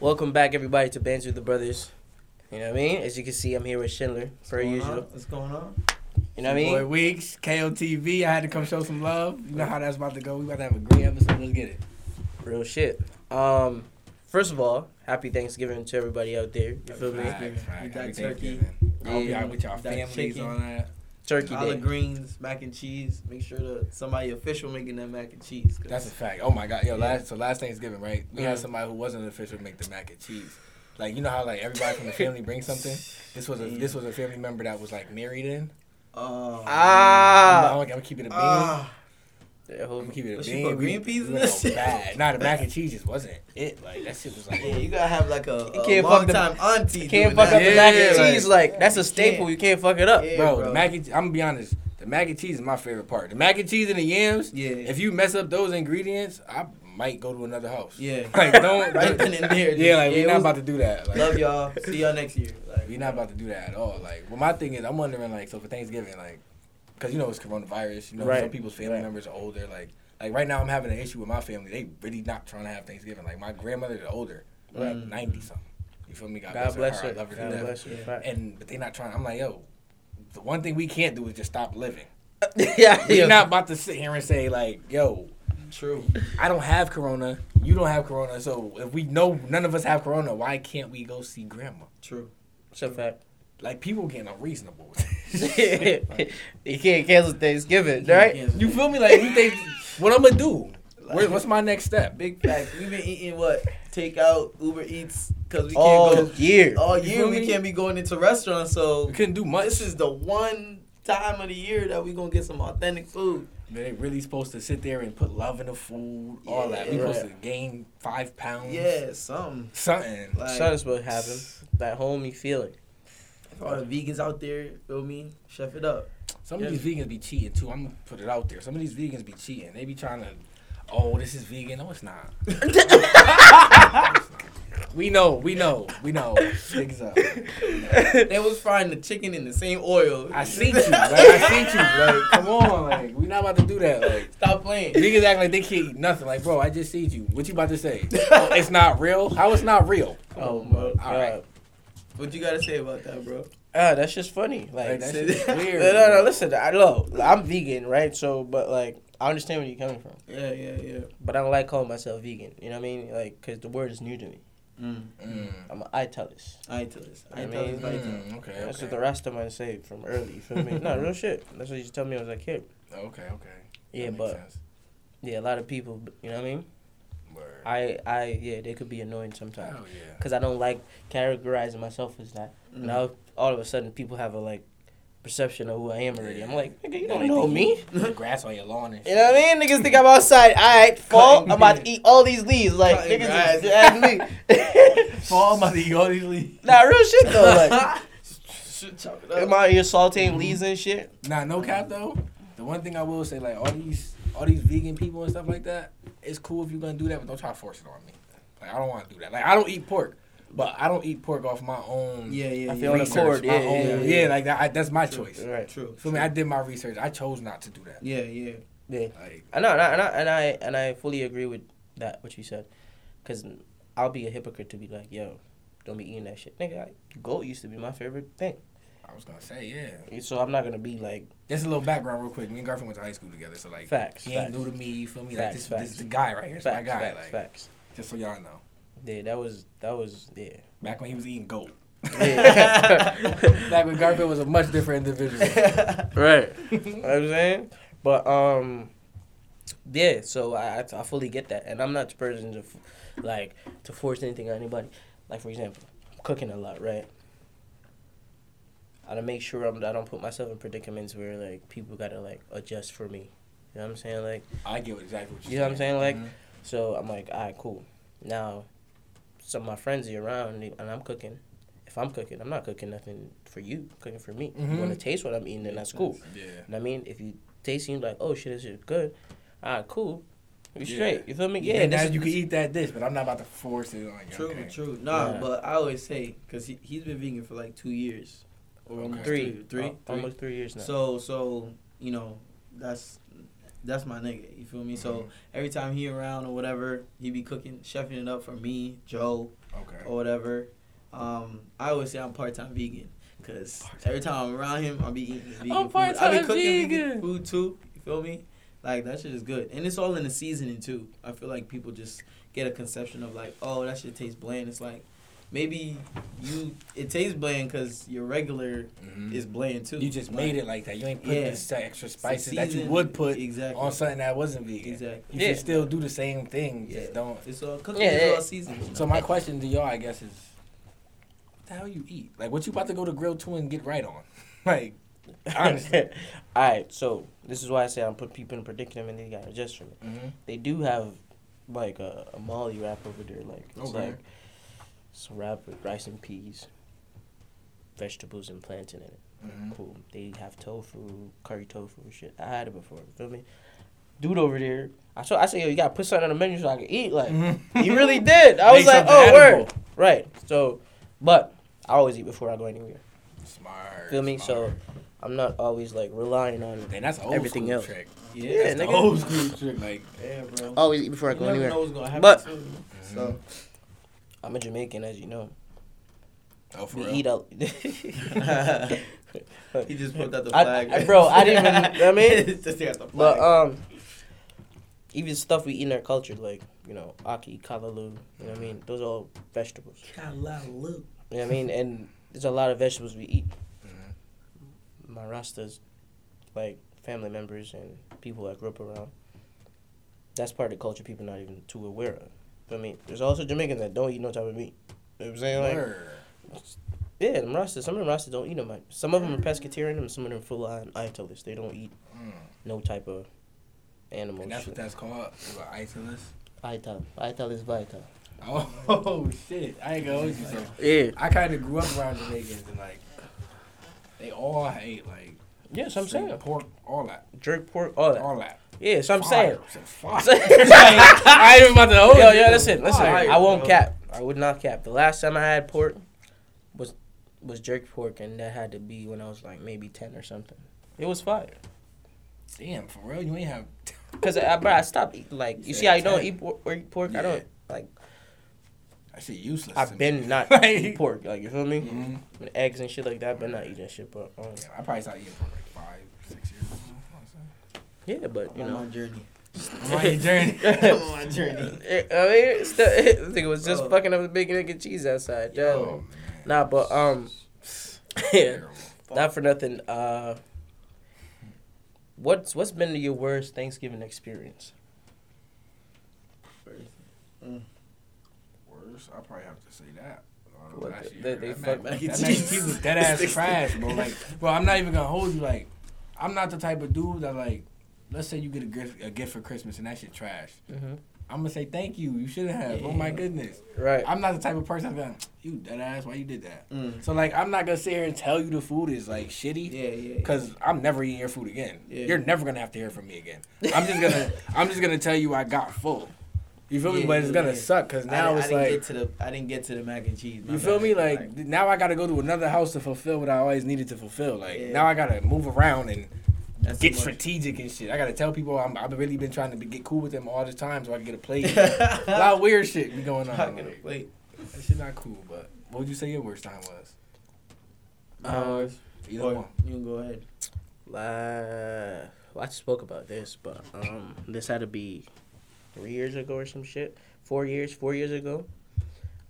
Welcome back, everybody, to Banter with the Brothers. You know what I mean? As you can see, I'm here with Schindler, per going usual. on? What's going on? You know what I mean? Boy mean? Weeks, KOTV. I had to come show some love. You know how that's about to go. We about to have a great episode. Let's get it. Real shit. Um, first of all, happy Thanksgiving to everybody out there. You feel me? Facts, facts. You got turkey. I hope Yeah. y'all with y'all You families on that. Turkey Collard Day. greens, mac and cheese. Make sure that somebody official making that mac and cheese. That's a fact. Oh my god, yo, Yeah. last so last Thanksgiving, right? We had Mhm. somebody who wasn't an official make the mac and cheese. Like you know how like everybody from the family brings something. This was a this was a family member that was like married in. Oh, I'm, Ah. I'm, I'm gonna keep it a bean. Ah. Yeah, I'm hope- keep it a she bean. put green peas in this shit? Bad. Nah, the mac and cheese just wasn't it. Like that shit was like. Yeah, you gotta have like a, You a can't long fuck the- time auntie. You can't doing fuck that. up the mac and Yeah, cheese like that's a staple. can't. You can't fuck it up. Yeah, bro, bro. the mac and I'm gonna be honest. The mac and cheese is my favorite part. The mac and cheese and the yams. Yeah. If you mess up those ingredients, I might go to another house. Yeah. Like don't. Right then and there. Yeah, like Yeah, we're not was- about to do that. Like, Love y'all. See y'all next year. Like, We're not about to do that at all. Like, well, my thing is, I'm wondering, like, so for Thanksgiving, like, because you know it's coronavirus. You know, Right. some people's family Right. members are older. Like, like right now, I'm having an issue with my family. They really not trying to have Thanksgiving. Like, my grandmother is older, like Mm. ninety something. You feel me? God, God bless her. her. I love her God death. bless her. Yeah. And but they not trying. I'm like, yo, the one thing we can't do is just stop living. yeah, you're yeah. not about to sit here and say like, yo, true. I don't have corona. You don't have corona. So if we know none of us have corona, why can't we go see grandma? True. It's a fact. Like people getting unreasonable. you can't cancel Thanksgiving, right? You feel me? Like we think, what I'm gonna do? Where, what's my next step? Big fact. We've been eating what? Takeout, Uber Eats, because we can't All go. year. All year we can't be going into restaurants, so We couldn't do much. this is the one time of the year that we gonna get some authentic food. They really supposed to sit there and put love in the food, all that. We Yeah. supposed to gain five pounds. Yeah, something. something. Like, So that's what happened. That homey feeling. For all the vegans out there, feel me? Chef it up. Some of these vegans be cheating too. I'm gonna put it out there. Some of these vegans be cheating. They be trying to, oh, this is vegan. No, it's not. we know, we know, we know. Niggas up. they was frying the chicken in the same oil. I seen you. Like, I seen you. Like, come on. Like, we not about to do that. Like. Stop playing. Niggas act like they can't eat nothing. Like, bro, I just seen you. What you about to say? oh, it's not real? How it's not real? Oh my god. Alright. What you gotta say about that, bro? Ah, that's just funny. Like, Like, that no, weird. no, no. bro. Listen, I know I'm vegan, right? So, but like, I understand where you're coming from. Yeah, yeah, yeah. But I don't like calling myself vegan. You know what I mean? Like, cause the word is new to me. Mm. Mm. I'm an Italist. I tell this. I I tell mean, this. I tell Mm, okay, That's what the rest of my say from early. You feel me? no, real shit. That's what you tell me when I was a kid. Okay, okay. Yeah, That makes but sense. yeah, a lot of people. You know what I mean? Word. I, I, yeah, they could be annoying sometimes. Hell yeah. Cause I don't like categorizing myself as that. Mm. Now all of a sudden people have a like perception of who I am already. I'm like, nigga, you don't know me. you- you grass on your lawn and You know what I mean? Niggas think I'm outside. Alright, fall. I'm about to eat all these leaves. Like Cutting niggas grass. just ask me. Fall about to eat all these leaves. nah, real shit though. Like, Should chop it am up. I here sauteing leaves and shit? Nah, no cap though. The one thing I will say, like all these all these vegan people and stuff like that, it's cool if you're gonna do that, but don't try to force it on me. Like I don't want to do that. Like I don't eat pork, but I don't eat pork off my own. Yeah, yeah, I yeah. feel on research, accord, my yeah, yeah, own- yeah, yeah. like that. I, that's my True. choice. Right. True. Feel me? I did my research. I chose not to do that. Yeah, yeah. Yeah. Like I know, and I, and I and I and I fully agree with that what you said, cause I'll be a hypocrite to be like, yo, don't be eating that shit, nigga. I, goat used to be my favorite thing, I was gonna say, yeah. so I'm not gonna be like Just a little background, real quick. Me and Garfield went to high school together, so like facts. he ain't facts, new to me. You feel me? Facts, like this, facts. this is the guy right here. It's facts, my guy. facts, like facts. just so y'all know. Yeah, that was that was yeah. Back when he was eating goat. Yeah. Back when Garfield was a much different individual. right. you know what I'm saying? But um yeah, so I, I I fully get that. And I'm not the person to like to force anything on anybody. Like for example, I'm cooking a lot, right? I gotta make sure I'm, I don't put myself in predicaments where like people gotta like adjust for me. You know what I'm saying? Like I get exactly what you're You know what I'm saying? Like, Mhm. so I'm like, all right, cool. Now, some of my friends are around and I'm cooking. If I'm cooking, I'm not cooking nothing for you. I'm cooking for me. You Mhm. want to taste what I'm eating, then that's cool. Yeah. You know what I mean? If you taste and you're like, oh shit, this is good. All right, cool. You Yeah. straight. You feel me? Yeah, Yeah. and now is- you can eat that dish, but I'm not about to force it on you. True, okay? true. Nah, Yeah. but I always say because he he's been vegan for like two years or almost Three. three, three, Almost three years now. So so you know that's that's my nigga. You feel me? So Mhm. every time he around or whatever, he be cooking, chefing it up for me, Joe, Okay. or whatever. Um, I always say I'm part time vegan because every time I'm around him, I'll be eating vegan I'm food. I part-time be cooking vegan. vegan food too. You feel me? Like that shit is good, and it's all in the seasoning too. I feel like people just get a conception of like, oh, that shit tastes bland. It's like maybe you it tastes bland because your regular Mhm. is bland too. You just made it like that. You ain't put Yeah. this extra it's spices that you would put exactly on something that wasn't vegan. Exactly. You Yeah. should still do the same thing. Yeah. Just don't. It's all cooking. Yeah, is yeah. all seasoned. So my question to y'all, I guess, is, what the hell you eat? Like, what you about to go to grill to and get right on? Like, honestly. All right, so this is why I say I'm put people in a predicament and they gotta adjust from it. mm-hmm. They do have like a, a Molly wrap over there, like it's Okay. like some wrap with rice and peas, vegetables and plantain in it. Mm-hmm. Cool. They have tofu, curry tofu shit. I had it before. You feel me? Dude over there, I saw. I said, yo, you gotta put something on the menu so I can eat. Like Mm-hmm. he really did. I was like, oh edible. word, right. So, but I always eat before I go anywhere. Smart. Feel me? smart. So I'm not always like relying on. And that's old everything school else. trick. Yeah, Yeah, That's nigga. old school trick. Like, yeah, bro. Always eat before I go anywhere. know what's gonna happen. But- so I'm a Jamaican, as you know. oh, for We real? eat out. he just put out the flag, I- bro, I didn't even- you know what I mean? just got the flag. But um, even stuff we eat in our culture, like you know, ackee, callaloo. You know what I mean? Those are all vegetables. Callaloo. You know what I mean? And there's a lot of vegetables we eat. Mhm. My rastas, like family members and people I grew up around. That's part of the culture people not even too aware of. I mean, there's also Jamaicans that don't eat no type of meat. You know what I'm saying? Like, Word. yeah, them rastas. Some of them rastas don't eat them. Some of them are pescatarian, and some of them are full on italist. They don't eat Mm. no type of animal. And that's shit. what that's called. What. Ital. Ital is vital. Oh, shit. I ain't gonna hold you. So Yeah. I kind of grew up around Jamaicans and like they all hate, like Yeah, so I'm steak, saying. pork, all that, Jerk pork, all that. all that. Yeah, so I'm saying. Fire. Fire. I ain't even about to hold Yo, you. yo, listen, listen. Fire, I won't bro. cap. I would not cap. The last time I had pork was was jerk pork, and that had to be when I was like maybe ten or something. It was fire. Damn, for real, you ain't have. Cause I, uh, bro, I stopped eating. Like you see how you don't eat pork? Or eat pork? I don't like. That shit useless. I've been not Like- eating pork. Like you feel me? Mhm. With eggs and shit like that, but not eating that shit. But um, Yeah, I probably started eating pork like five, six years ago. yeah, but you on know. my journey. I'm on your journey. I'm on my journey. I mean, still, I think it was just Oh. fucking up the bacon egg and cheese outside. Yeah. Man. Nah, but um, yeah, not for nothing. Uh, what's what's been your worst Thanksgiving experience? Worse, I probably have to say that. What, last they- year, they that fuck mac- mac and that mac and cheese? cheese was dead ass trash, bro. Like, bro, I'm not even gonna hold you. Like, I'm not the type of dude that like, let's say you get a gift, a gift for Christmas and that shit trash. Mm-hmm. I'm gonna say thank you. You shouldn't have. Oh my goodness. Right. I'm not the type of person that's you dead ass. Why you did that? Mm. So like, I'm not gonna sit here and tell you the food is like shitty. Yeah, yeah. Cause I'm never eating your food again. Yeah. You're never gonna have to hear from me again. I'm just gonna, I'm just gonna tell you I got full. You feel me? But it's gonna yeah. suck. Cause now didn't- it's I didn't like, get to the I didn't get to the mac and cheese. my You feel bad. me? Like now I gotta go to another house to fulfill what I always needed to fulfill. Like Yeah. now I gotta move around and that's get strategic and shit. I gotta tell people I'm, I've really been trying to be, get cool with them all the time so I can get a plate. a lot of weird shit be going on. I get a plate. that shit not cool. But what would you say your worst time was? Um, Either one. you can go ahead. Uh, well, I spoke about this, but um, this had to be three years ago or some shit. Four years, four years ago.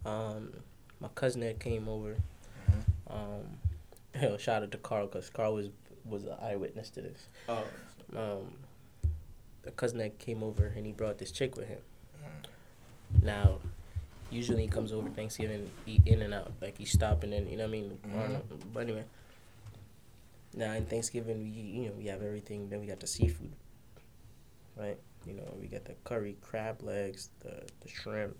Um, my cousin had came over. Um, hell, shout out to Carl because Carl was was an eyewitness to this. Oh, Um, the cousin that came over and he brought this chick with him. Now, usually he comes over Thanksgiving, eat in and out, like he's stopping in. You know what I mean? Don't. But anyway, now in Thanksgiving, we you know we have everything. Then we got the seafood, right? You know we got the curry, crab legs, the the shrimp.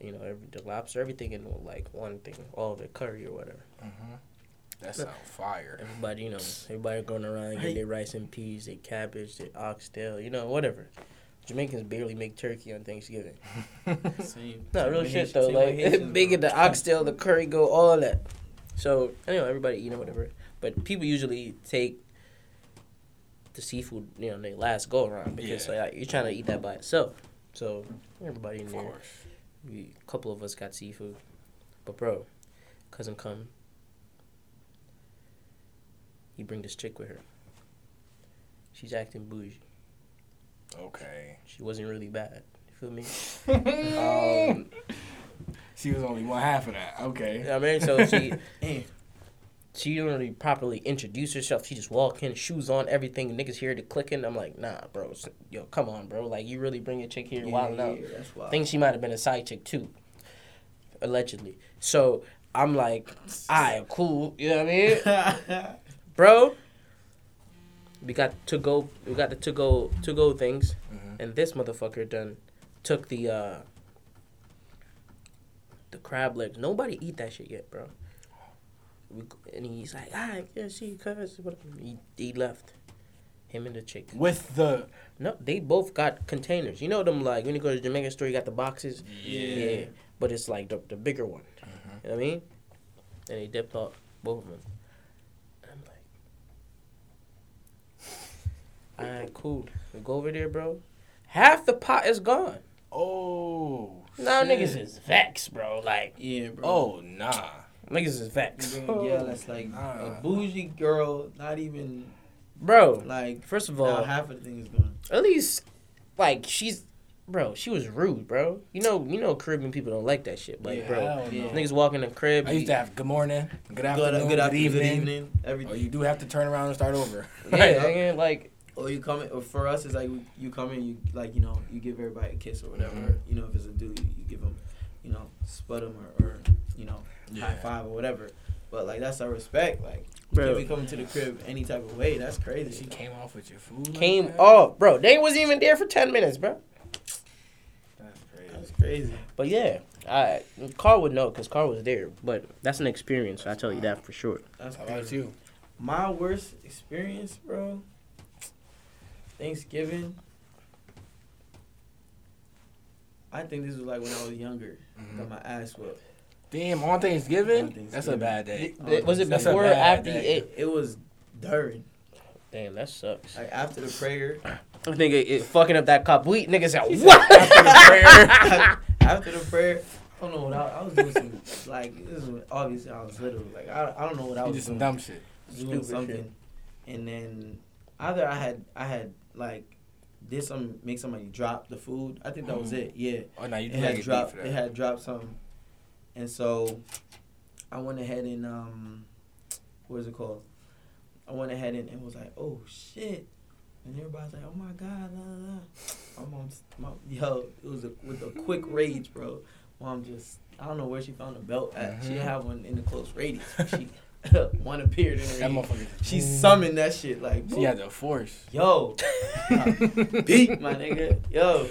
You know, every, the lobster, everything in like one thing, all of it curry or whatever. Mm-hmm. That sound fire. Everybody, you know, everybody going around getting their rice and peas, their cabbage, their oxtail, you know, whatever. Jamaicans barely make turkey on Thanksgiving. same. No, real shit though. Like Haitians, big bro. in the oxtail, the curry go, all that. So you know, everybody eating whatever. But people usually take the seafood, you know, they last go around because Yeah. like, you're trying to eat that by itself. So everybody in there course. We a couple of us got seafood, but bro, cousin come. He bring this chick with her. She's acting bougie. Okay. She wasn't really bad. You feel me? um, She was only one half of that. you Okay. know what I mean? So she Damn. She didn't really properly introduce herself. She just walk in, shoes on, everything. Niggas hear the clicking. I'm like, nah, bro. Yo, come on, bro. Like, you really bring a chick here, Yeah, wild out. that's I wild. think she might have been a side chick too, allegedly. So I'm like, alright, cool. You know what I mean, bro? We got to go. We got the to go to go things, Mhm. and this motherfucker done took the uh the crab legs. Nobody eat that shit yet, bro. We, and he's like, alright, yeah, see, cuz whatever." he, he left. Him and the chick. With the No, they both got containers. You know them like when you go to the Jamaican store, you got the boxes. Yeah. but it's like the, the bigger one. Uh-huh. You know what I mean? And they dipped off both of them. And I'm like, all right, cool. We go over there, bro. Half the pot is gone. oh. Now shit. niggas is vexed, bro. Like Yeah, bro. Oh nah. Niggas is You vexed, yeah, that's like Nah. a bougie girl, not even bro. like. First of all, half of the thing is gone. at least like she's, bro. She was rude, bro. You know, you know, Caribbean people don't like that shit. Like, Yeah, bro, Hell yeah. niggas walk in the crib. I used to have good morning, good afternoon, Good, good, good, evening. good evening, Or you do have to turn around and start over. yeah, nigga, like Or you come in, or for us, it's like you come in, you like you know, you give everybody a kiss or whatever. Mhm. You know, if it's a dude, you, you give him, you know, spud him or, or you know, high five or whatever. But like that's our respect. Like, Bro. if we come to the crib any type of way, that's crazy. She came off with your food. came that? off, bro. They wasn't even there for ten minutes, bro. That's crazy. That's crazy. But yeah, I Carl would know because Carl was there. But that's an experience. I tell you that for sure. That's How about you? My worst experience, bro. Thanksgiving. I think this was like when I was younger. Mhm. Got my ass whipped. Damn, on Thanksgiving? On Thanksgiving. That's a bad day. Oh, was it before or after you day. ate? It was during. Damn, that sucks. Like after the prayer. I think it, it fucking up that cup. We niggas said He said what? After the prayer. after the prayer. I don't know what I, I was doing. Some like this is obviously I was little. Like I, I don't know what I You was did some doing. dumb shit. doing Stupid something, shit. and then either I had I had like did some make somebody drop the food. I think that was Mm. it. Yeah, Oh no, you it did had get dropped. for. It had dropped something, and so I went ahead and um, what is it called? I went ahead and, and was like, oh shit. And everybody's like, "Oh my god!" La, la, la. My mom's, my, yo, it was a, with a quick rage, bro. Mom just, I don't know where she found the belt at. She Mhm. didn't have one in the close radius. She one appeared in her. That motherfucker. She summoned that shit like, She had the force. yo, beat my nigga, yo.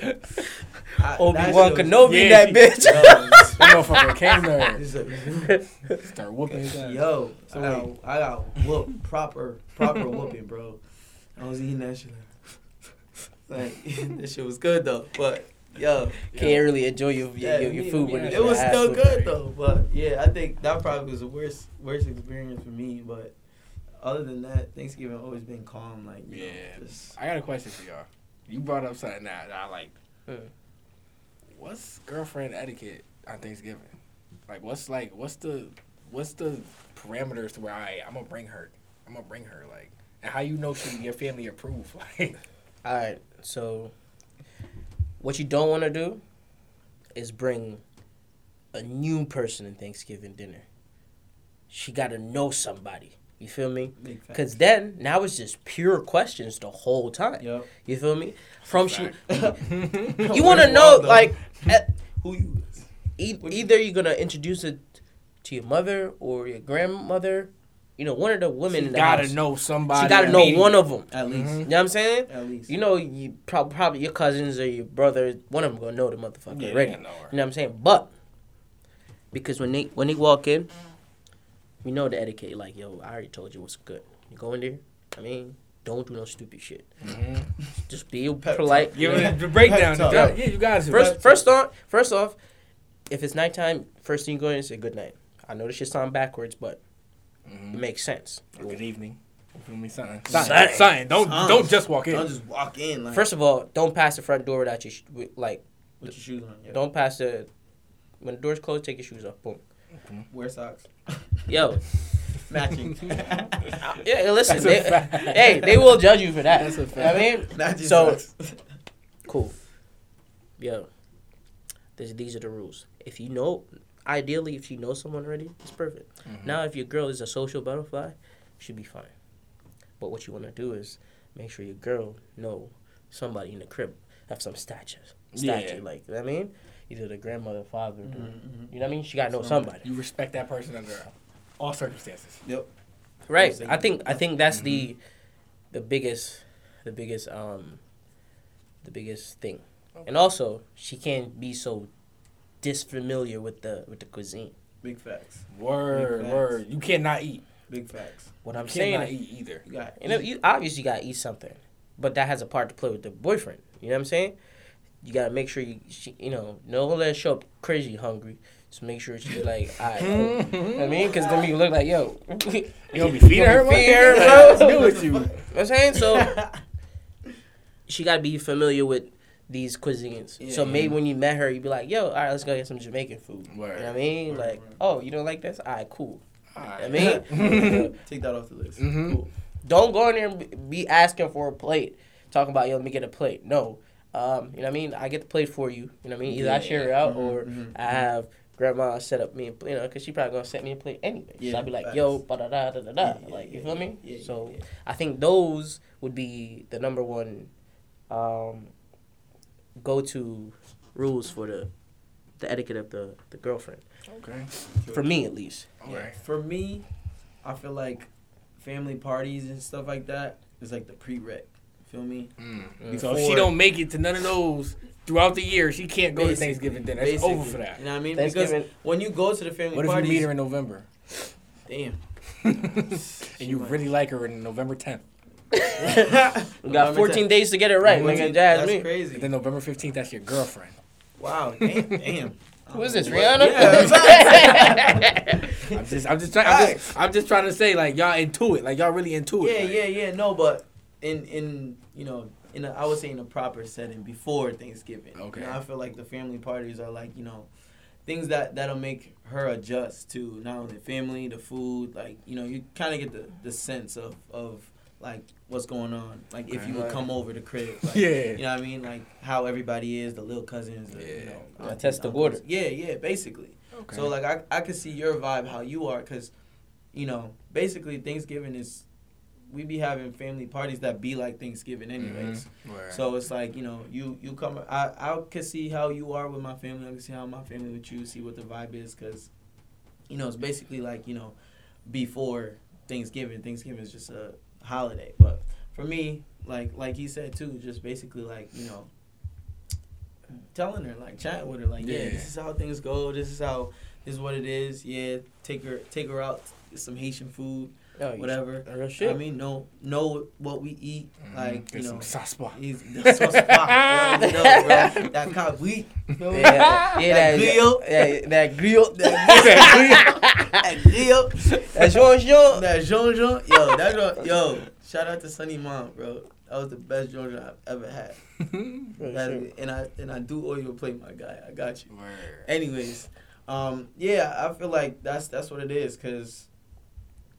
Obi Wan Kenobi, Yeah, that bitch. Yo, That motherfucker came there. Start whooping his ass. Yo, So I got, I got whooped, proper, proper whooping, bro. I was eating that shit like, like that shit was good though. But yo, Can't really enjoy your your, Yeah, your, your food me- when yeah, it's it was still whooping. good though. But yeah, I think that probably was the worst, worst experience for me. But other than that, Thanksgiving always been calm. Like you know, Yeah. just I got a question for y'all. You brought up something that I like. Hmm. What's girlfriend etiquette on Thanksgiving? Like, what's like, what's the, what's the parameters to where I, I'm gonna bring her, I'm gonna bring her, like, and how you know she your family approved, like, All right, so what you don't want to do is bring a new person in Thanksgiving dinner. She got to know somebody. You feel me? Because then now it's just pure questions the whole time. Yep. You feel me? From she, you want to know Waldo? like at, who you? E- either you're gonna introduce it to your mother or your grandmother. You know, one of the women she in the gotta house. know somebody. She gotta know immediately. one of them. At least. Mhm. You know what I'm saying? At least. You know, you prob- probably your cousins or your brother, one of them gonna know the motherfucker Yeah, already. know her. You know what I'm saying? But because when they when they walk in, we know the etiquette. Like, yo, I already told you what's good. You go in there. I mean, don't do no stupid shit. Mhm. Just be Pep polite. talk. Give Yeah. it the breakdown. Yeah, yeah, you guys. First, first on, first off, if it's nighttime, first thing you go in and say good night. I know this shit sound backwards, but mm-hmm. it makes sense. Good evening. You feel me, something? Something. Something. Something. Don't Something. don't just walk in. Don't just walk in like First of all, don't pass the front door without your sh- with, like. with your shoes on. Yeah. Don't pass the when the doors closed, take your shoes off. Boom. Mm-hmm. Wear socks. Yo, Matching. yeah, listen, they, hey, they will judge you for that. That's a fact. I mean, Matching So- socks. cool. Yo, this, these are the rules. If you know, ideally, if you know someone already, it's perfect. Mhm. Now, if your girl is a social butterfly, should be fine. But what you want to do is make sure your girl know somebody in the crib have some stature, stature. Yeah. Like you know what I mean, either the grandmother, father, the- Mhm, you know what I mean. She got to know Somebody. somebody. You respect that person under all circumstances. Yep. Right. I think I think that's Mhm. the the biggest the biggest um the biggest thing. And also, she can't be so disfamiliar with the with the cuisine. Big facts. Word, Big facts. word. You cannot eat. Big facts. What I'm you saying, cannot eat either. You got. you know, you obviously got to eat something, but that has a part to play with the boyfriend. You know what I'm saying? You got to make sure you she, you know, don't let her show up crazy hungry. Just make sure she's like, all right, cool. You know what I mean, because then you look like, yo, You gonna be feeding her? Feeding her, Like, bro. What's new with you? You know what I'm saying? So she got to be familiar with these cuisines. so Yeah. maybe when you met her, you'd be like, yo, all right, let's go get some Jamaican food. Word. You know what I mean? Word, like, word. oh, you don't like this? All right, cool. Alright. I mean, Take that off the list. Mhm. Cool. don't go in there and be- asking for a plate, talking about, yo, let me get a plate. No. Um, you know what I mean? I get the plate for you. You know what I mean? Either I share it out Mhm, or mhm, I have grandma set up me, a, you know, because she probably going to set me a plate anyway. so Yeah, I'd be like, yo, da da da da da da. Yeah, yeah, Like, you yeah, feel me? yeah, yeah, so yeah. I think those would be the number one um, go to rules for the the etiquette of the, the girlfriend. Okay. For me, at least. Yeah. For me, I feel like family parties and stuff like that is like the prereq. Feel me? Mm. So if she don't make it to none of those throughout the year, she can't go to Basically, Thanksgiving dinner. It's over for that. You know what I mean? Because when you go to the family party What if you meet her in November damn. and you might- really like her in November 10th? We got November 14 days to get it right, nigga. Jazz That's me. crazy. Then November 15th, that's your girlfriend. Wow. Damn. damn. Who is this, Rihanna? Yeah, I'm just, I'm just trying, I'm just, I'm just trying to say, like y'all into it, like y'all really into it. yeah, like. yeah, yeah. No, but in in you know in a, I would say in a proper setting before Thanksgiving. Okay. You know, I feel like the family parties are like you know things that that'll make her adjust to not only the family, the food. Like you know, you kind of get the the sense of of like what's going on. Like if you would come over the crib. Like, Yeah. You know what I mean? Like how everybody is, the little cousins. The, you Yeah. know, Yeah, aunties, test the water. Yeah, yeah, basically. Okay. So like I I could see your vibe how you are because, you know, basically Thanksgiving is, we be having family parties that be like Thanksgiving anyways. Mhm. Word. So it's like you know you you come I I can see how you are with my family. I can see how my family with you. See what the vibe is because, you know, it's basically like you know, before Thanksgiving. Thanksgiving is just a holiday, but for me, like like he said too, just basically like you know. Telling her, like chatting with her, like yeah. Yeah. this is how things go. This is how, this is what it is. Yeah, take her, take her out, some Haitian food, Yo, you whatever. Real shit. I mean, know know what we eat, Mhm. like you some know. saspa. He's the sauce bro. You know, bro. That kind of weak. yeah, yeah, That that, grill. yeah, that grill. That grill. That djon djon. That djon djon. Yo, that Jean- yo. Shout out to Sunny Mom, bro. That was the best djon djon I've ever had. That- shit. and I and I do owe you a plate, my guy. I got you. Word. Anyways, um, yeah, I feel like that's that's what it is, cause,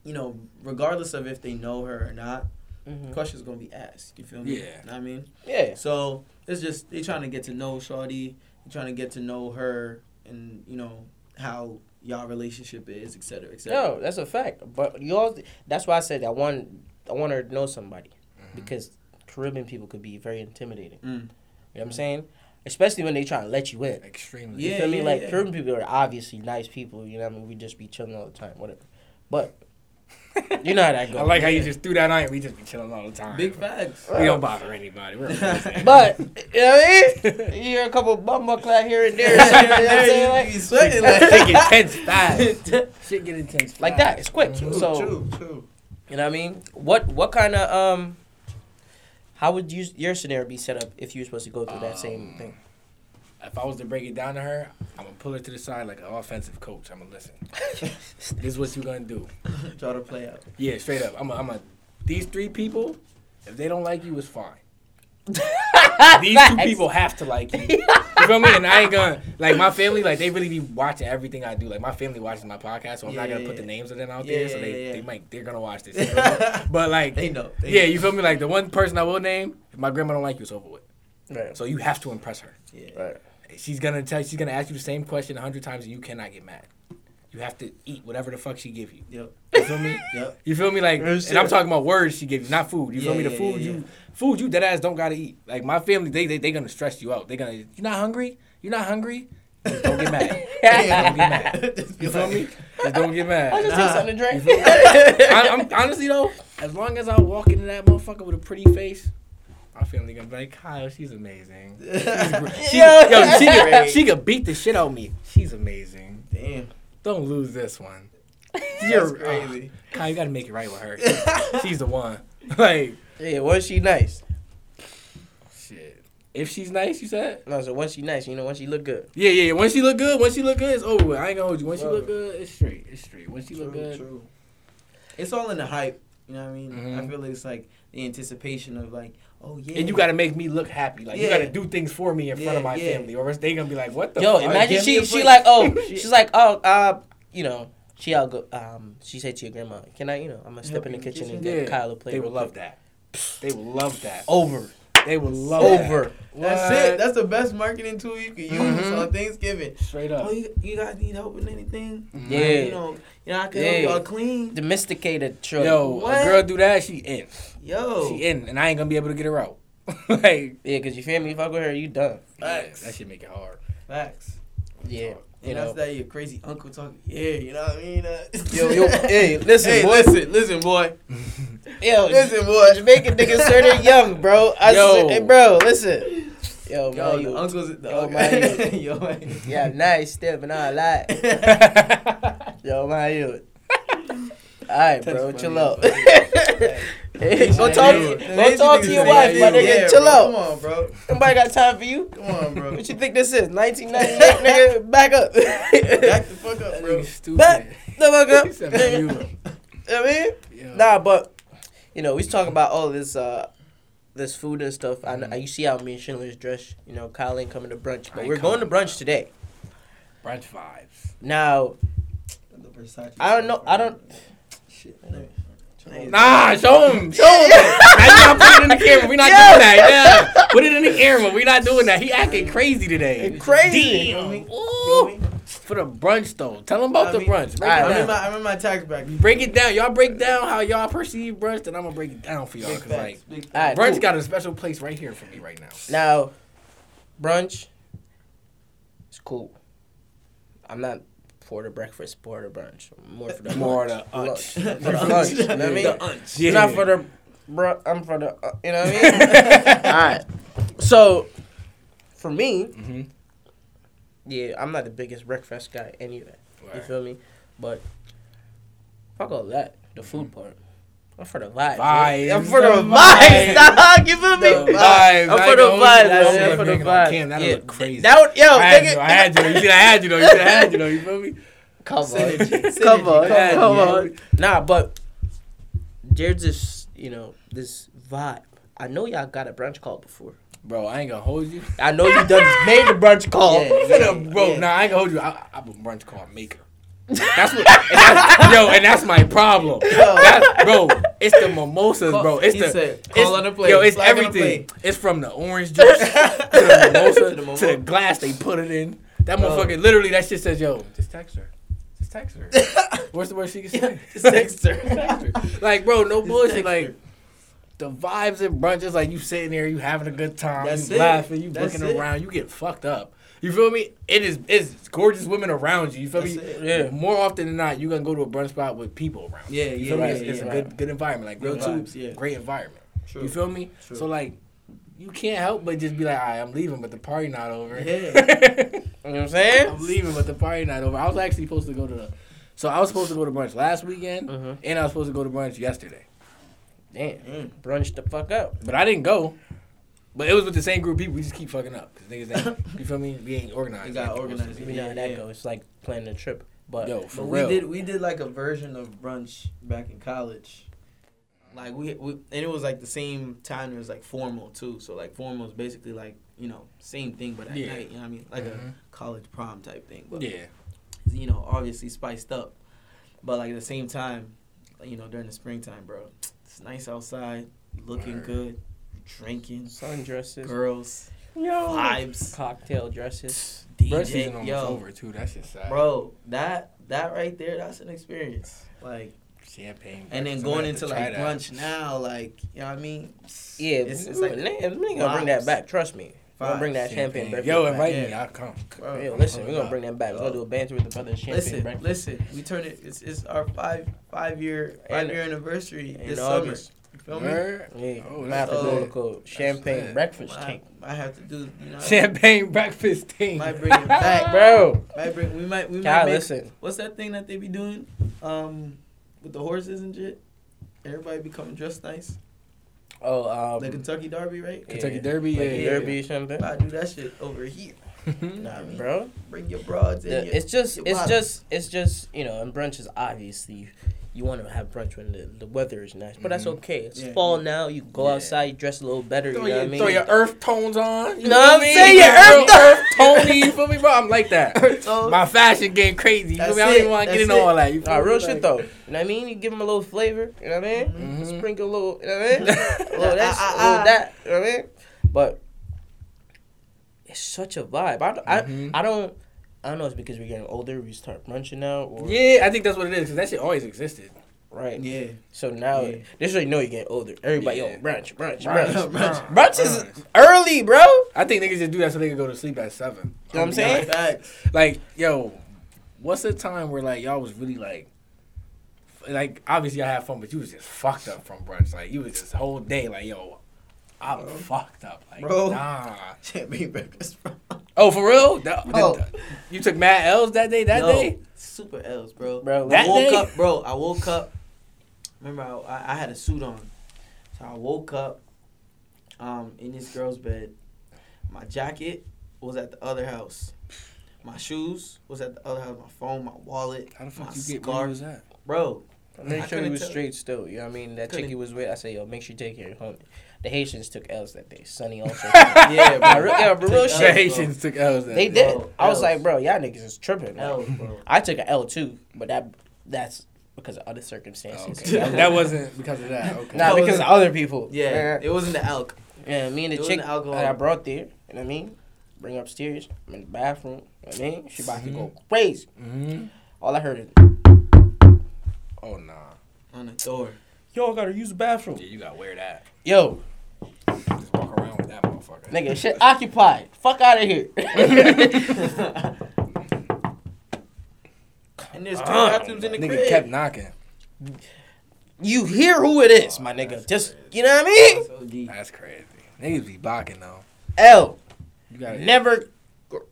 you know, regardless of if they know her or not, Mhm. questions gonna be asked. You feel me? Yeah. Know what I mean. Yeah. So it's just they trying to get to know Shawty, they trying to get to know her, and you know how y'all relationship is, et cetera, et cetera. No, that's a fact. But you all, that's why I said I want, I want her to know somebody Mhm. because Caribbean people could be very intimidating. Mm. You know what I'm saying? Especially when they try to let you in. Extremely. You Yeah, feel me? yeah, like yeah. Caribbean people are obviously nice people. You know what I mean? We just be chilling all the time, whatever. But you know how that goes. I like how you just threw that on. We just be chilling all the time. Big facts. We don't bother anybody. We're. But you know what I mean? You hear a couple bum buckle out here and there. you know what I'm saying? Like- you be sweating Shit like get intense fast. Shit get intense fast. like that. It's quick. True, so true, true. you know what I mean? What what kind of um? How would you your scenario be set up if you were supposed to go through that same Um, thing? If I was to break it down to her, I'm gonna pull her to the side like an offensive coach. I'm gonna listen. this is what you're gonna do. Try to play out. Yeah, straight up. I'm a, I'm a. These three people, if they don't like you, it's fine. These two people have to like you. If You feel me? And I ain't gonna like my family. Like they really be watching everything I do. Like my family watches my podcast, so I'm not gonna put the names of them out Yeah, there. So yeah, they, yeah. they might they're gonna watch this. but like They know. They yeah, know. you feel me? Like the one person I will name, if my grandma don't like you, it's over with. Right. So you have to impress her. Yeah. Right. She's gonna tell she's gonna ask you the same question a hundred times and you cannot get mad. You have to eat whatever the fuck she give you. Yep. You feel me? Yep. You feel me? Like, and. I'm talking about words she give you, not food. You feel me? The yeah, food yeah, you, food you dead ass don't gotta eat. Like my family, they they they gonna stress you out. They gonna, you not hungry? You not hungry? Just don't get mad. don't get mad. You feel me? Just don't get mad. I just Nah. take something to drink. I, I'm honestly though, as long as I walk into that motherfucker with a pretty face, my family gonna be like, Kyle, she's amazing. She's great. She, Yeah. yo, she could, she could beat the shit out of me. She's amazing. Damn. Don't lose this one. You're crazy. uh, Kyle, you gotta make it right with her. She's the one. Like Yeah, was she nice? shit. If she's nice, you said. No, so once she nice, you know, once she look good. Yeah, yeah. yeah. Once she look good, once she look good, it's over. with. I ain't gonna hold you. Once she Bro. look good, it's straight. It's straight. Once she look good, True. It's all in the hype. You know what I mean? Mhm. I feel like it's like the anticipation of like, oh yeah. and you gotta make me look happy. Like you gotta do things for me in front of my yeah. family, or else they gonna be like, "What the?" Yo, fuck? imagine Give she she like oh she's like oh uh you know she out go um she said to your grandma can I you know I'm gonna step in the the kitchen and get Yeah. Kyle a plate. They would love that. They would love that. Over They would love over. That's What? it. That's the best marketing tool you can use Mhm. on Thanksgiving. straight up. Oh, you, you guys need help with anything? Yeah. Like, you know, you know, I can help y'all clean. Domesticated truck. Yo, What? a girl do that, she in. Yo. She in, and I ain't gonna be able to get her out. like, Yeah, cause you feel me? Fuck with her, you done. yeah, that should make it hard. Facts. Yeah, And you that's know. that your crazy uncle talking. Yeah, you know what I mean? Uh, Yo, yo, hey, listen, hey, boy. listen, listen, boy. Yo, Listen, boy. Jamaican niggas started young, bro. I Yo. said, hey, bro, listen. Yo, Yo, man, you, uncles. The Yo, man, Yo, man. yeah, nice step, and I lie. Yo, man, you. All right, bro, That's chill out. hey, go talk, dude. go talk to your Yeah, wife, my nigga. yeah, chill bro. out. Come on, bro. Nobody got time for you. Come on, bro. What you think this is? 1998, nigga. Back up. Back the fuck up, That bro. nigga. Back the fuck up. He said, "Man, you look." I mean, Yo. nah, but you know, we was talking about all this, uh, this food and stuff. I know you see how me and Schindler's dressed. You know, Kyle ain't coming to brunch, but we're going to brunch today. Brunch vibes. Now, I don't know. I don't. Shit. Nah, show him. Show him. now you gotta put it in the camera. We not Yeah. doing that. Yeah. Put it in the camera. We not doing that. He acting crazy today. Crazy. Damn. Ooh. For the brunch though. Tell him about I the mean- brunch. Break Alright, it I'm in down. my, I'm in my tax bracket. Break it down. Y'all break down how y'all perceive brunch, then I'm gonna break it down for y'all. Big Cause facts. like Big brunch cool. got a special place right here for me right now. Now, brunch. It's cool. I'm not for the breakfast, for the brunch. More for the More lunch. the unch. For the lunch. You know what I mean? The unch. Yeah. Not for the, bro. I'm for the. Uh, you know what I mean? All right. So, for me, Mm-hmm. yeah, I'm not the biggest breakfast guy anyway. You feel me? But fuck all that. The food part. I'm for the vibes. Vibes. I'm for the, the vibes, vibes. dog. You feel me? The vibes. I'm for the know vibes, that man. shit I'm for the making on vibes. cam, that'll Yeah. look crazy. That would, yo, I had nigga. you. I had you. You should have had you though. You should have had you though. You feel me? Come on, Synergy, come synergy, on, come come on. on. Nah, but there's this, you know, this vibe. I know y'all got a brunch call before. Bro, I ain't gonna hold you. I know you done made the brunch call. Yeah, Yeah, yeah. bro, nah, I ain't gonna hold you. I, I'm a brunch call maker. That's what, and that's, yo, and that's my problem. That- bro, it's the mimosas, bro. It's He the said, it's, call on the plate, Yo, it's flag everything. It's from the orange juice to the mimosa To the to the, glass they put it in. That Bro. motherfucker, literally, that shit says, yo, just text her. Just text her. What's the word she can say? Just text her. Text her. like, bro, no Just bullshit. Like, the vibes at brunch is like you sitting there, you having a good time, That's you it. laughing, you That's looking it. around, you get fucked up. You feel me? It is it's gorgeous women around you. You feel That's me? it. Yeah. More often than not, you gonna go to a brunch spot with people around. Yeah, You yeah, feel me? yeah, It's, it's yeah, a good good environment. Like real vibes, yeah. great environment. True. You feel me? True. So like, you can't help but just be like, all right, I'm leaving, but the party not over. Yeah. You know what I'm saying? I'm leaving, but the party not over. I was actually supposed to go to the, so I was supposed to go to brunch last weekend, Mhm. and I was supposed to go to brunch yesterday. Damn. Mm. Brunch the fuck up. But I didn't go. But it was with the same group of people. We just keep fucking up. Cause niggas ain't, you feel me? We ain't organized. We got like, organized. We You know how Yeah, that yeah. goes. It's like planning a trip. But Yo, for But real. we did we did like a version of brunch back in college. Like we, we and it was like the same time it was like formal too. So like formal is basically like you know, same thing, but at Yeah. night. You know what I mean? Like Mhm. a college prom type thing. But Yeah. you know, obviously spiced up. But like at the same time, you know, during the springtime, bro, it's nice outside, looking Word. good, drinking, Sundresses. girls, Yo. vibes, Cocktail dresses. DJ, yo, over too. That's just sad. bro, that that right there, that's an experience. Like, Champagne. and then going into like that. brunch now, like, you know what I mean? Yeah, it's, it's like nigga, we gonna bring that back. Trust me. We're gonna bring that champagne, Champagne. Yo, invite me. Yeah. I'll come. Bro, Yo, I'm listen, we're gonna bring that back. We're gonna do a banter with the brothers. Champagne Listen, breakfast. listen. We turn it. It's, it's our five five year five And- year anniversary in this August. summer. You feel me? Word. Yeah, Oh, might that's have to do lit. a champagne lit. breakfast I, tank, I have to do. You know, Champagne breakfast team. Might bring it back, bro. Might bring, we might we might God, make, listen. What's that thing that they be doing? Um, with the horses and shit. Everybody be coming dressed nice. Oh, um, the Kentucky Derby, right? Kentucky yeah. Derby. Yeah, like yeah. Derby or something. I do that shit over here. Nah, bro. Bring your broads in. Your- it's just, it's bottoms. just, it's just, you know, and brunch is obviously, you want to have brunch when the, the weather is nice, but that's Mhm. okay. It's Yeah. fall now. You go Yeah. outside, you dress a little better. Throw, you know your, what I mean? throw your earth tones on. You know what I'm feel me? saying? Your earth earth tony. You feel me, bro? I'm like that. My fashion getting crazy. You feel me? I don't even want to get into all that. You feel Nah, real Like- shit though. You know what I mean? You give them a little flavor. You know what I mean? Mhm. Sprinkle a little. You know what I mean? a little this, Ah, a ah, little ah. that. You know what I mean? But it's such a vibe. I, don't-. I, I don't. I don't know. It's because we're getting older. We start brunching now, or Yeah, I think that's what it is. Because that shit always existed. right. yeah. So now, Yeah. this is how you know you're getting older. Everybody, Yeah. yo, brunch, brunch, Brunch, brunch. brunch. Brunch is Brunch. early, bro. I think niggas just do that so they can go to sleep at seven. know what I'm saying? Facts. Like, yo, what's the time where like y'all was really like, like obviously I had fun, but you was just fucked up from brunch. Like you was just whole day like, yo, I'm Bro. fucked up. Like, Bro. nah. Champagne breakfast, bro. Oh, for real? That- Oh. that- you took mad L's that day? That Yo, day? Super L's, bro. Bro, That I woke day? up, bro. I woke up. Remember, I, I- I had a suit on, so I woke up, um, in this girl's bed. My jacket was at the other house. My shoes was at the other house. My phone, my wallet, How the my fuck you get scarf. where was at? bro. Make I sure he couldn't was straight still. You know what I mean? That chick he was with, I say, yo, make sure you take care of your homie. The Haitians took L's that day. Sonny also. Yeah, Nah, bro. real- yeah, but real shit. The Haitians took L's that They day. did. Bro, I was L's. like, bro, y'all niggas is tripping. man. L's, bro. I took an L too, but that that's because of other circumstances. Okay. that, that wasn't because of that. Okay. Nah, That because of other people. Yeah, it wasn't the elk. Yeah, me and the It chick wasn't that I brought there, you know what I mean? Bring upstairs. I'm in the bathroom. You know what I mean? She about to go Mm-hmm. crazy. hmm All I heard is, Oh nah. On the door. yo, I gotta use the bathroom. Yeah, you gotta wear that. Yo, Just walk around with that motherfucker. nigga, shit occupied. Fuck out of here. And there's two Uh, bathrooms in the Nigga crib. kept knocking. you hear who it is, my nigga. Just, you know what I mean? That's crazy. Niggas be blocking though. L. You gotta Never,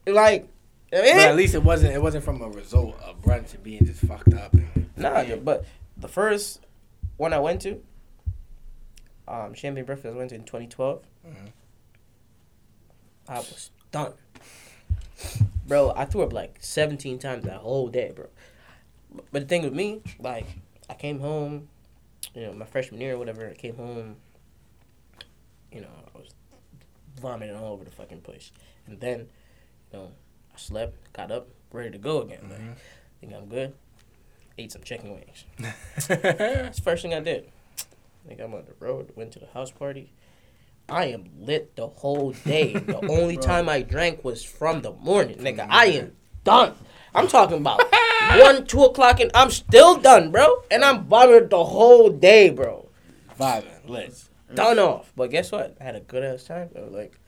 like, you know what I But at least it wasn't. It wasn't from a result of brunch and being just fucked up. And, Nah, Yeah. but the first one I went to, um, Champagne Breakfast, I went to in 2012. Mhm. I was done. Bro, I threw up like 17 times that whole day, bro. But the thing with me, like, I came home, you know, my freshman year or whatever, I came home, you know, I was vomiting all over the fucking place. And then, you know, I slept, got up, ready to go again. Like, Mhm. think I'm good. Ate some chicken wings. Mm-hmm. That's the first thing I did. Think I'm on the road, went to the house party. I am lit the whole day. The only Bro. time I drank was from the morning. Nigga, I am done. I'm talking about one, two o'clock, and I'm still done, bro. And I'm bothered the whole day, bro. Vibing, lit. Done off. But guess what? I had a good ass time, though. Like,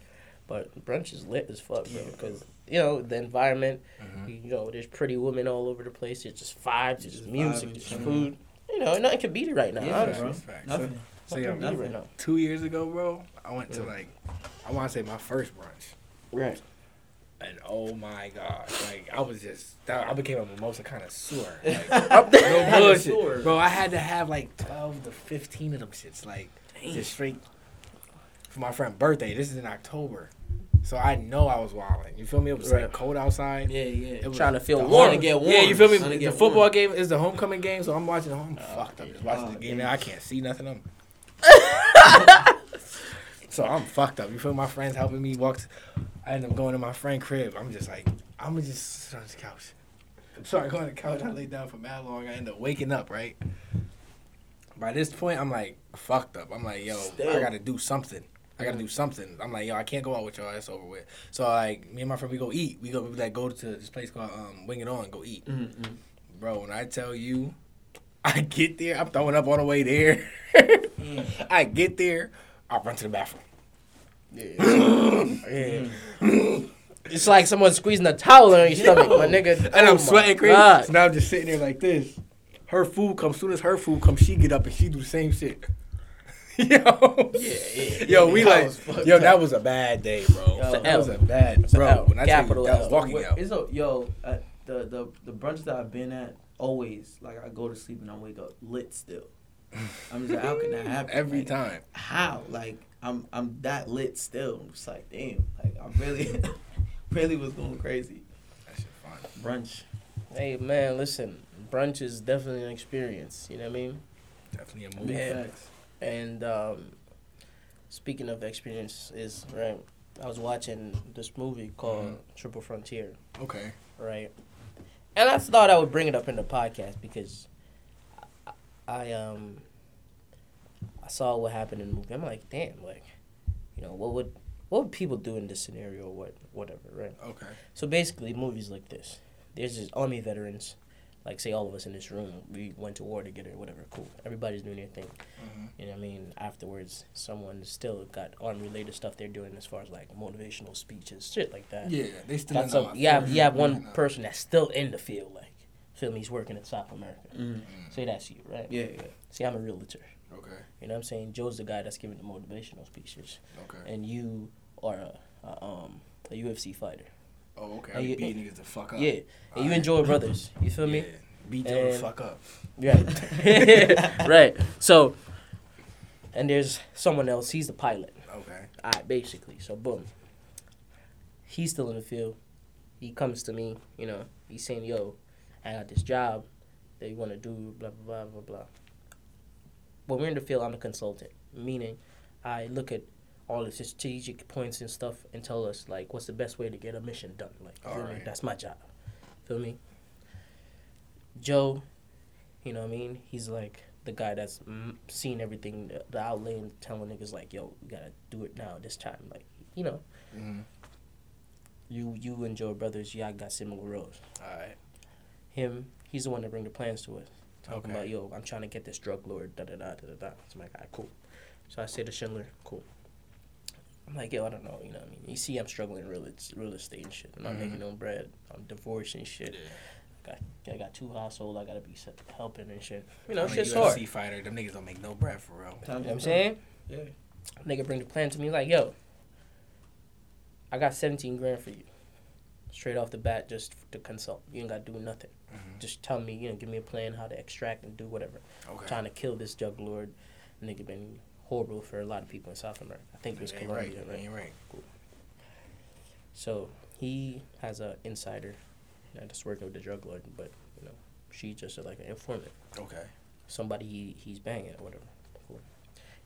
but brunch is lit as fuck, bro. Because you know the environment. Mhm. You know, there's pretty women all over the place. It's just vibes. It's just music. It's mhm. food. You know, nothing can beat it right now. Yeah, honestly. bro. Nothing. So, Nothing yo, can beat it right now. two years ago, bro, I went to like, I want to say my first brunch, Right. and oh my god, like I was just, I became a mimosa connoisseur. Like, Up no there. Connoisseur. bullshit, bro. I had to have like twelve to fifteen of them shits, like just straight for my friend's birthday. This is in October, so I know I was wilding. You feel me? It was Right. like cold outside. Yeah, yeah. It was Trying to feel warm. home- to get warm. Yeah, you feel me? The football warm. game is the homecoming game, so I'm watching. Oh, I'm Oh, fucked up. Just watching Oh, the game yeah. now. I can't see nothing. I'm So I'm fucked up. You feel my friends helping me walk. To, I end up going to my friend crib. I'm just like, I'm gonna just sit on the couch. So I go on the couch. I lay down for mad long. I end up waking up. Right. By this point, I'm like fucked up. I'm like, yo, I gotta do something. I gotta do something. I'm like, yo, I can't go out with y'all. It's over with. So like, me and my friend, we go eat. We go, we like go to this place called um, Wing It On. Go eat, Mm-mm. bro. When I tell you, I get there, I'm throwing up on the way there. Mm. I get there, I run to the bathroom. Yeah. yeah. Mm. It's like someone squeezing a towel on your stomach, my nigga. and Oh I'm sweating crazy. God. So now I'm just sitting there like this. Her food comes. Soon as her food comes, she get up and she do the same shit. yo, yeah. yo, we like, yo, up. that was a bad day, bro. Yo, that was a bad, It's bro. L. When I tell you, Capital that was L. walking Wait, out. It's a, yo, uh, the the the brunch that I've been at always like I go to sleep and I wake up lit still. I'm just like, how can that happen? Every Like, time. How? Like I'm I'm that lit still. I'm just like, damn. Like I really, really was going crazy. That shit fun. Brunch. Hey man, listen, brunch is definitely an experience. You know what I mean? Definitely a Big movie. Yeah. facts. And um, speaking of experiences, right? I was watching this movie called Mhm. Triple Frontier, Okay. right? And I thought I would bring it up in the podcast because I, I um I saw what happened in the movie. I'm like, damn, like, you know, what would what would people do in this scenario? Or what whatever, right? Okay. So basically, movies like this. There's just army veterans, like say all of us in this room, we went to war together, whatever. Cool. Everybody's doing their thing. Mhm. You know what I mean? Afterwards, someone still got army related stuff they're doing as far as like motivational speeches, shit like that. Yeah, they still That's in a, you have you have one now. person that's still in the field, like feel me? He's working in South America. Mm. Say that's you, right? Yeah, yeah. See, I'm a realtor. Okay. You know what I'm saying? Joe's the guy that's giving the motivational speeches, Okay. and you are a, a um a UFC fighter. Oh, okay. And you- be beating niggas the fuck up. Yeah, and you Alright. enjoy brothers. You feel me? Yeah. Beat Joe the fuck up. Right. right. So, and there's someone else. He's the pilot. Okay. All right, basically. So, boom. He's still in the field. He comes to me. You know, he's saying, "Yo, I got this job that you want to do." Blah blah blah blah blah. When we're in the field, I'm a consultant, meaning I look at all the strategic points and stuff and tell us like what's the best way to get a mission done. Like, feel me? That's my job. Feel me? Joe, you know what I mean? He's like the guy that's mm, seen everything, the, the outlay, and telling niggas like, "Yo, we gotta do it now, this time." Like, you know, Mm-hmm. you you and Joe brothers, y'all got similar roles. All right. Him, he's the one that bring the plans to us, talking Okay. about, "Yo, I'm trying to get this drug lord." Da da da da da. So I'm like, "Alright, cool." So I say to Schindler, "Cool." I'm like, "Yo, I don't know, you know what I mean? You see, I'm struggling in real real estate and shit. I'm not Mhm. making no bread. I'm divorced and shit. Yeah. I got two households. I gotta be helping and shit. You know, I'm a shit's UFC hard. fighter. Them niggas don't make no bread for real. You know what I'm saying? Yeah. Nigga bring the plan to me like, yo, I got 17 grand for you. Straight off the bat, just to consult. You ain't got to do nothing. Mhm. Just tell me, you know, give me a plan how to extract and do whatever. Okay. Trying to kill this drug lord. Nigga been horrible for a lot of people in South America. I think it was Ain't right. Colombia, right? Ain't right. So he has an insider that's working with the drug lord, but you know, she's just like an informant. Okay. Somebody he, he's banging or whatever. Cool.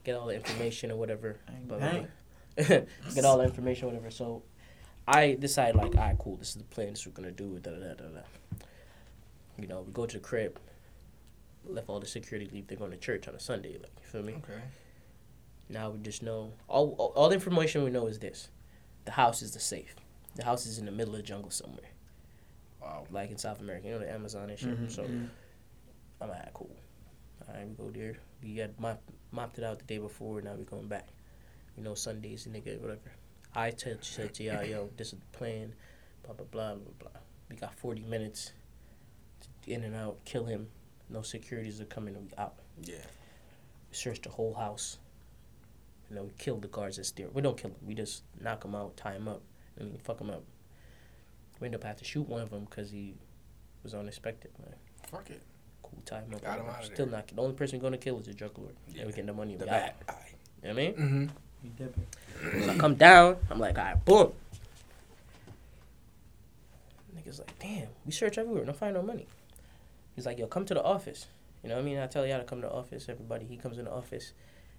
Get all the information or whatever. Blah, blah, blah. Get all the information, or whatever. So I decide like, all right, cool. This is the plan. This is what we're gonna do. Da da da da da. You know, we go to the crib. Left all the security leave. They're going to church on a Sunday. Like, you feel me? Okay. Now we just know all, all all the information we know is this: the house is the safe. The house is in the middle of the jungle somewhere, Wow. like in South America. You know the Amazon and shit. Mhm, So mhm. I'm like, cool. All right, we go there. We got mop, mopped it out the day before. Now we're going back. You know, Sundays, and nigga, whatever. I tell said to y'all, yo, this is the plan. Blah blah blah blah blah. We got 40 minutes to in and out, kill him. No securities are coming. We out. Yeah. We search the whole house. You know, we kill the guards that's there. We don't kill them. We just knock them out, tie them up, I mean, fuck them up. We end up having to shoot one of them because he was unexpected, man. Fuck it. Cool, tie him up. Got him whatever. outta Still there. not. The only person gonna kill is the drug lord. Yeah. And we get the money. The we out. bad eye. You know what I mean? Mm-hmm. We dipping. So I come down. I'm like, all right, boom. Niggas like, damn, we search everywhere, don't find no money. He's like, yo, come to the office. You know what I mean? I tell y'all to come to the office. Everybody, he comes in the office,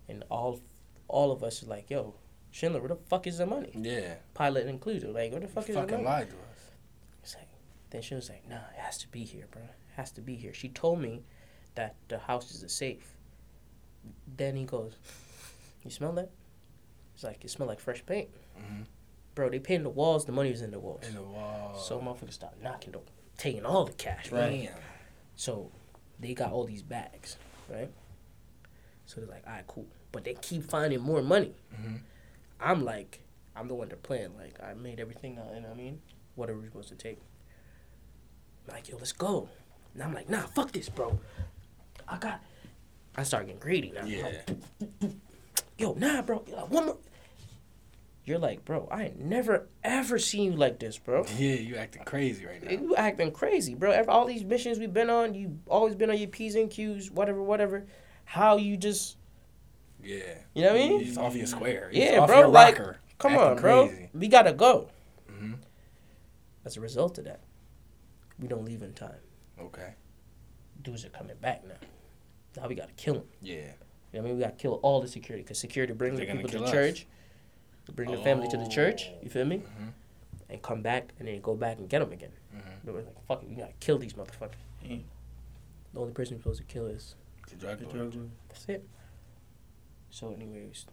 and all, all of us is like, yo, Schindler, where the fuck is the money? Yeah. Pilot included. Like, where the fuck is the Fucking money? lied to us. It's like, then she was like, nah, it has to be here, bro. It has to be here. She told me that the house is a safe. Then he goes, you smell that? It's like, it smell like fresh paint. Mhm. Bro, they painted the walls, the money was in the walls. In the wall. So motherfuckers started knocking them, taking all the cash, right? Damn. So they got all these bags, right? So they're like, all right, cool. But they keep finding more money. Mhm. I'm like, I'm the one they're playing. Like, I made everything you know what I mean? Whatever we're supposed to take. I'm like, yo, let's go. And I'm like, nah, fuck this, bro. I got. I start getting greedy now. Yeah. Yo, nah, bro. One more. You're like, bro, I ain't never ever seen you like this, bro. Yeah, you acting crazy right now. You acting crazy, bro. Ever- All these missions we've been on, you always been on your P's and Q's, whatever, whatever. How you just, Yeah. you know what I mean? He's off your square. He's Yeah, off bro, Your like, rocker. Come Acting on, bro. crazy. We gotta go. Mhm. As a result of that, we don't leave in time. Okay. Dudes are coming back now. Now we gotta kill them. Yeah. You know what I mean? We gotta kill all the security because security brings the people to the us. church, to bring the family to the church. Oh. You feel me? Mhm. And come back and then go back and get them again. Mhm. They were like, "Fuck it, we gotta kill these motherfuckers." Yeah. The only person we're supposed to kill is The drug The lord. drug lord. That's it. So, anyways,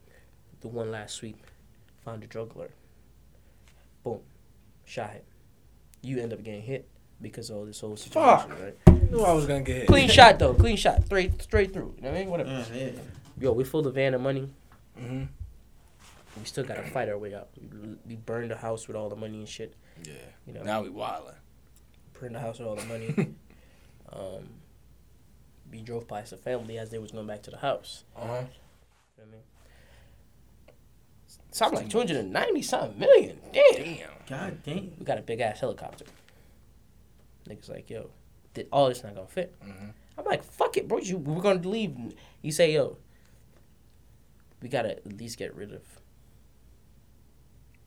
the one last sweep, found a drug lord. Boom, shot him. You end up getting hit because of all this whole situation, Fuck. right? Knew I was gonna get hit. Clean shot though, clean shot, straight straight through. You know what I mean? Whatever. Yeah, yeah. Yo, we filled the van of money. Mm-hmm. We still gotta fight our way out. We, we burned the house with all the money and shit. Yeah. You know, Now we wildin'. burned the house with all the money. um, we drove past the family as they was going back to the house. Uh huh. You know what I mean? Something like 290 something million. Damn. Damn. God damn. We got a big ass helicopter. Niggas like, yo, all this not gonna fit. Mm-hmm. I'm like, fuck it, bro. You, we're gonna leave. You say, yo, we gotta at least get rid of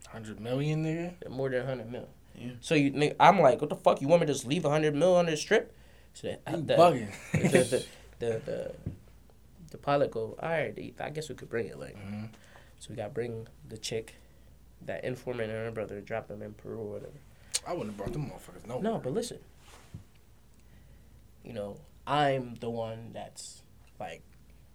Hundred million, nigga. more than 100 mil. Yeah. So you, nigga, I'm like, what the fuck? You want me to just leave 100 mil on this strip? So that, You the, bugging. the, the, the, the, the pilot go, all right, I guess we could bring it. Like, hmm so we gotta bring the chick, that informant and her brother, drop them in Peru or whatever. I wouldn't have brought them motherfuckers. No. No, but listen. You know, I'm the one that's like,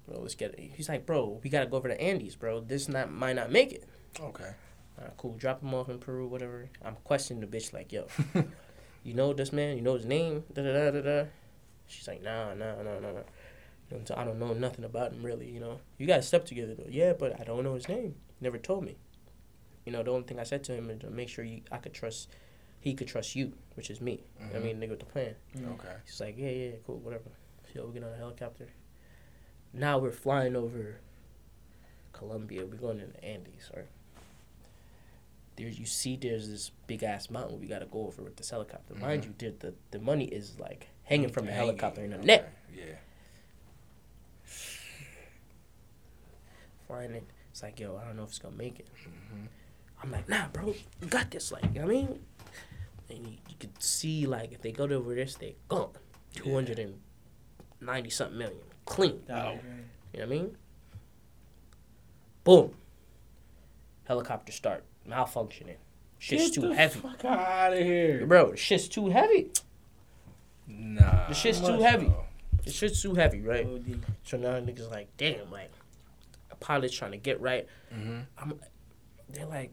bro, let's get it. He's like, bro, we gotta go over the Andes, bro. This not might not make it. Okay. All right, cool. Drop him off in Peru, whatever. I'm questioning the bitch like, yo, you know this man? You know his name? Da da da da da. She's like, nah, nah, nah, nah, nah. You know, so I don't know nothing about him really. You know, you guys slept together though. Yeah, but I don't know his name. Never told me. You know, the only thing I said to him is to make sure you, I could trust, he could trust you, which is me. You know what I mm-hmm. mean, nigga with the plan. Mm-hmm. Okay. She's like, yeah, yeah, cool, whatever. So we get on a helicopter. Now we're flying over Colombia. We're going in the Andes, right? There's you see there's this big ass mountain we gotta go over with this helicopter. Mind mm-hmm. you, there, the the money is like hanging from the Hanging. helicopter in the Okay. net. Yeah. Flying it. It's like, yo, I don't know if it's gonna make it. Mhm. I'm like, nah, bro, you got this. Like, you know what I mean? And you, you could see, like, if they go to over this, they gone. 290 something million. Clean. Wow. You know what I mean? Boom. Helicopter start malfunctioning. Shit's Get too the heavy. Fuck out of here. Bro, the shit's too heavy. Nah. The shit's too heavy. though. The shit's too heavy, right? OD. So now niggas like, damn, like, a pilot's trying to get right. Mhm. I'm, they're like,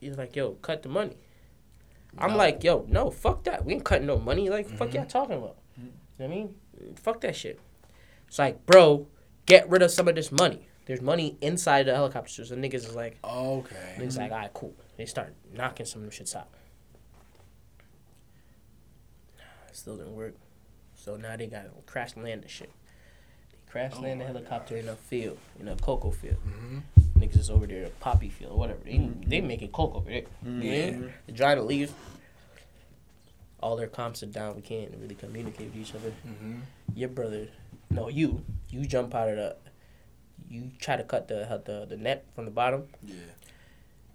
you're like, yo, cut the money. I'm like, yo, no, fuck that. We ain't cutting no money. Like, fuck Mhm. y'all talking about? You know what I mean? Fuck that shit. It's like, bro, get rid of some of this money. There's money inside the helicopters. So niggas is like, Okay. niggas like, all right, cool. They start knocking some of them shits out. Still didn't work. So now they got to crash land the shit. They crash Oh land the helicopter in a field, in a cocoa field. hmm Niggas is over there, poppy field, whatever. They, they making cocoa over there. Yeah. They're trying to leave. All their comps are down. We can't really communicate with each other. hmm Your brother, no, you, you jump out of the, you try to cut the the, the net from the bottom. Yeah.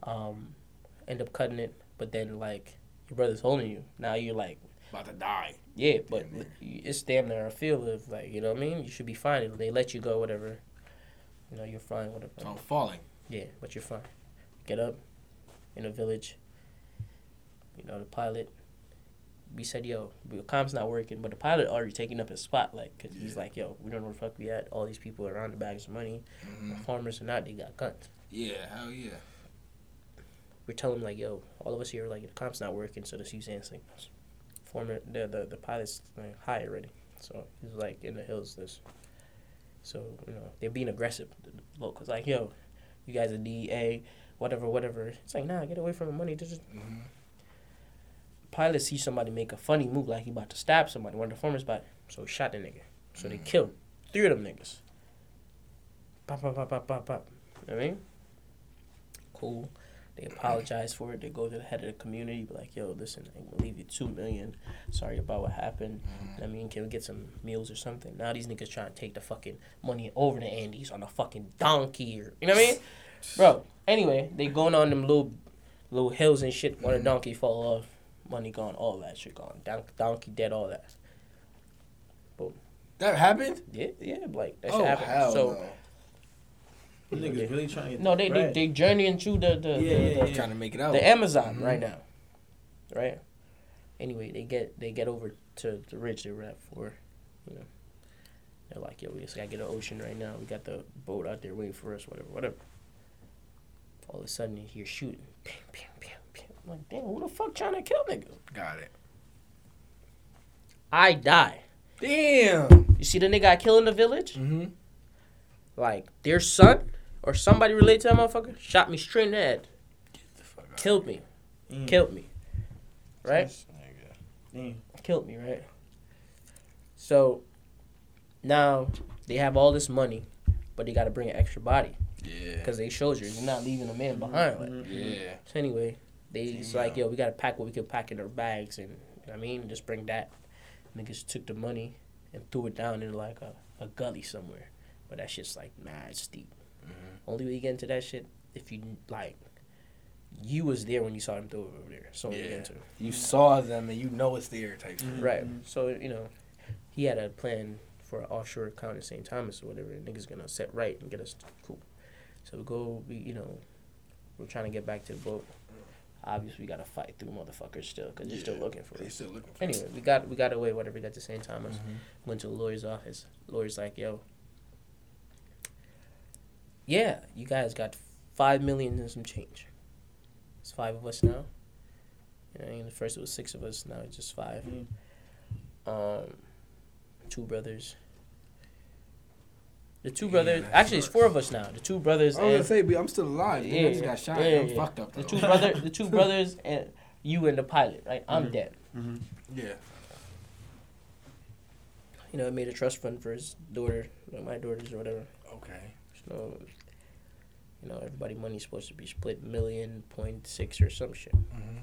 Um, end up cutting it, but then like your brother's holding you. Now you're like, About to die. Yeah, but it's damn near a feel of like, you know what I mean? You should be fine. If they let you go, whatever. You know, you're fine, whatever. I'm falling. Yeah, but you're fine. Get up in a village. You know, the pilot, we said, yo, the comp's not working, but the pilot already taking up his spot, like, because he's like, yo, we don't know where the fuck we at. All these people around the bags of money, Mhm. farmers or not, they got guns. Yeah, hell yeah. We're telling him, like, yo, all of us here, like, the comp's not working, so the Suzanne's like, former, the, the, the pilot's like, high already. So he's like, in the hills, this. So, you know, they're being aggressive, the locals. Like, yo, you guys are DEA, whatever, whatever. It's like, nah, get away from the money. Just Mhm. pilot sees somebody make a funny move like he about to stab somebody, one of the formers about so he shot the nigga. So they killed three of them niggas. Pop, pop, pop, pop, pop, pop. You know what I mean? Cool. They apologize for it. They go to the head of the community, be like, yo, listen, I'm gonna leave you two million. Sorry about what happened. Mm-hmm. I mean, can we get some meals or something? Now these niggas trying to take the fucking money over the Andes on a fucking donkey or you know what I mean? Bro, anyway, they going on them little little hills and shit. When a mm-hmm. donkey fall off, money gone, all that shit gone. Don- donkey dead, all that. Boom. That happened? Yeah, yeah, like that oh, shit happened. hell so no. You niggas really trying to get no, they they bread. they journeying through the the, Yeah, the, yeah, the, Trying to make it out. the Amazon Mhm. right now, right? Anyway, they get they get over to the ridge they were at for, you know. They're like, yo, we just gotta get an ocean right now. We got the boat out there waiting for us, whatever, whatever. All of a sudden, you hear shooting. Bam, bam, bam, bam. I'm like, damn, who the fuck trying to kill niggas? Got it. I die. Damn. You see the nigga I kill in the village? Mm-hmm. Like, their son or somebody related to that motherfucker shot me straight in the head, The killed me, Mm. killed me, right? This nigga. Damn. killed me, right? So now they have all this money, but they got to bring an extra body Yeah. because they showed you you're not leaving a man behind. Like, Mhm. Yeah. so anyway, they it's like yo, we got to pack what we could pack in our bags, and you know what I mean, just bring that. Niggas took the money and threw it down in like a, a gully somewhere, but that shit's like mad steep. Mhm. Only way you get into that shit if you like. You was there when you saw them throw it over there. So you get Yeah. into. You saw them and you know it's there type shit. Mhm. Right. So you know, he had a plan for an offshore account in St. Thomas or whatever. And niggas gonna set right and get us cool. So we go. We you know, we're trying to get back to the boat. Obviously, we gotta fight through motherfuckers still because they're still looking for They us. still looking for Anyway, we got we got away. Whatever. We got to St. Thomas. Mhm. Went to the lawyer's office. Lawyer's like, yo. Yeah, you guys got five million and some change. It's five of us now. You know, the first it was six of us. Now it's just five. Mm. Um, two brothers. The two Yeah, brothers. that Actually, it's four of us now. The two brothers I was gonna say, but I'm still alive. Yeah, I just got shot. yeah, I'm yeah. fucked up. the two brother. The two brothers and you and the pilot. Right, I'm Mhm. dead. Mhm. Yeah. You know, I made a trust fund for his daughter, like my daughters or whatever. Okay. So, you know, everybody money's supposed to be split million point six or some shit. Mm-hmm.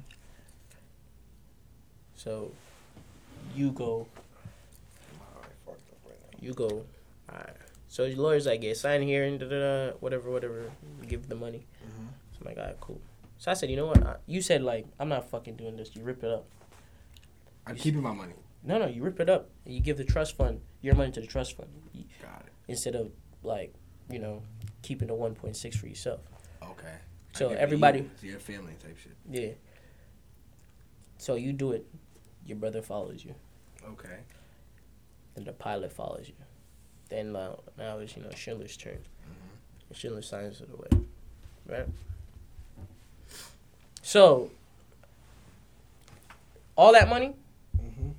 So, you go, you go. Alright. So your lawyer's like, yeah, sign here and da da da, whatever, whatever. Give the money. Mm-hmm. So I'm like, alright, cool. So I said, you know what? I, you said like, I'm not fucking doing this. You rip it up. I'm keeping my money. No, no, you rip it up. And you give the trust fund your money to the trust fund You- Got it. instead of like, you know, keeping the 1.6 for yourself. Okay. So give it to everybody- you. Your family type shit. Yeah. So you do it. Your brother follows you. Okay. Then the pilot follows you. Then now, now it's you know Schindler's turn. Mm-hmm. Schindler signs it away, right? So all that money Mm-hmm.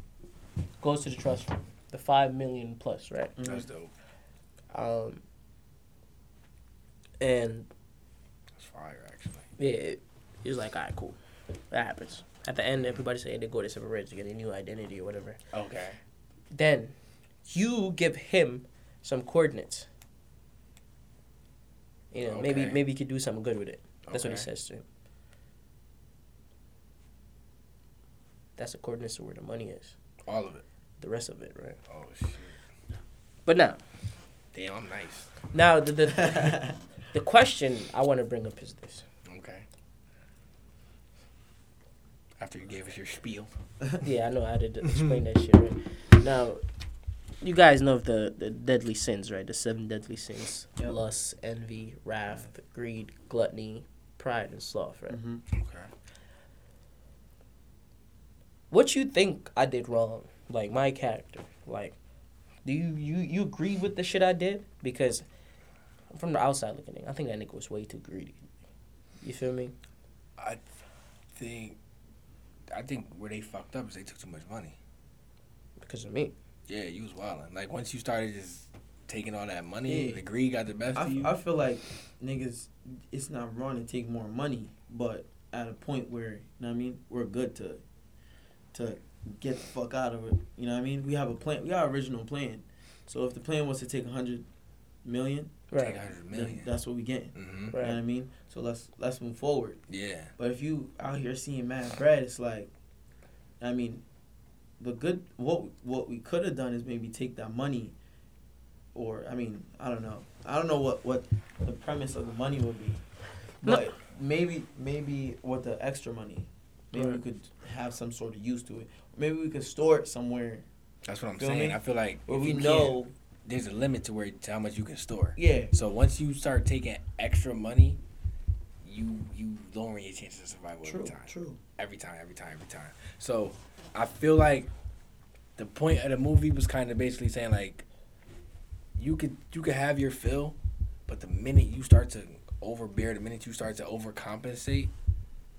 goes to the trust fund, the five million plus, right? Mhm. That's dope. Um, and That's fire, actually. yeah, it was like, all right, cool, that happens. At the end, everybody say they go to separate ridge to get a new identity or whatever. Okay. Then you give him some coordinates. You know, maybe Okay. maybe he could do something good with it. That's what he says to him. That's the coordinates to where the money is. All of it. The rest of it, right? Oh shit. But now, Damn, I'm nice. now the the, the question I want to bring up is this: Okay. After you gave us your spiel. Yeah, I know how to d- explain that shit. Right? Now, you guys know of the, the deadly sins, right? The seven deadly sins: Yep. lust, envy, wrath, greed, gluttony, pride, and sloth. Right? Mm-hmm. Okay. What you think I did wrong? Like my character. Like, do you you you agree with the shit I did? Because from the outside looking in, I think that nigga was way too greedy. You feel me? I think, I think where they fucked up is they took too much money. Because of me. Yeah, you was wilding. Like once you started just taking all that money, Yeah. the greed got the best I, of you. I feel like niggas, it's not wrong to take more money, but at a point where you know what I mean, we're good to to get the fuck out of it. You know what I mean? We have a plan. We got original plan. So if the plan was to take a hundred million, Right. a million. that's what we getting. hmm You know Right. what I mean? So let's let's move forward. Yeah. But if you out here seeing mad bread, it's like, I mean, the good what what we could have done is maybe take that money, or I mean, I don't know, I don't know what what the premise of the money would be, No. but maybe maybe with the extra money, maybe we could have some sort of use to it. Maybe we could store it somewhere That's what I'm Feel saying. me? I feel like where if we you can't- know. There's a limit to where to how much you can store. Yeah, So once you start taking extra money, you you lowering your chances of survival true, every time. true. Every time, every time, every time. So I feel like the point of the movie was kind of basically saying like you could you could have your fill, but the minute you start to overbear, the minute you start to overcompensate,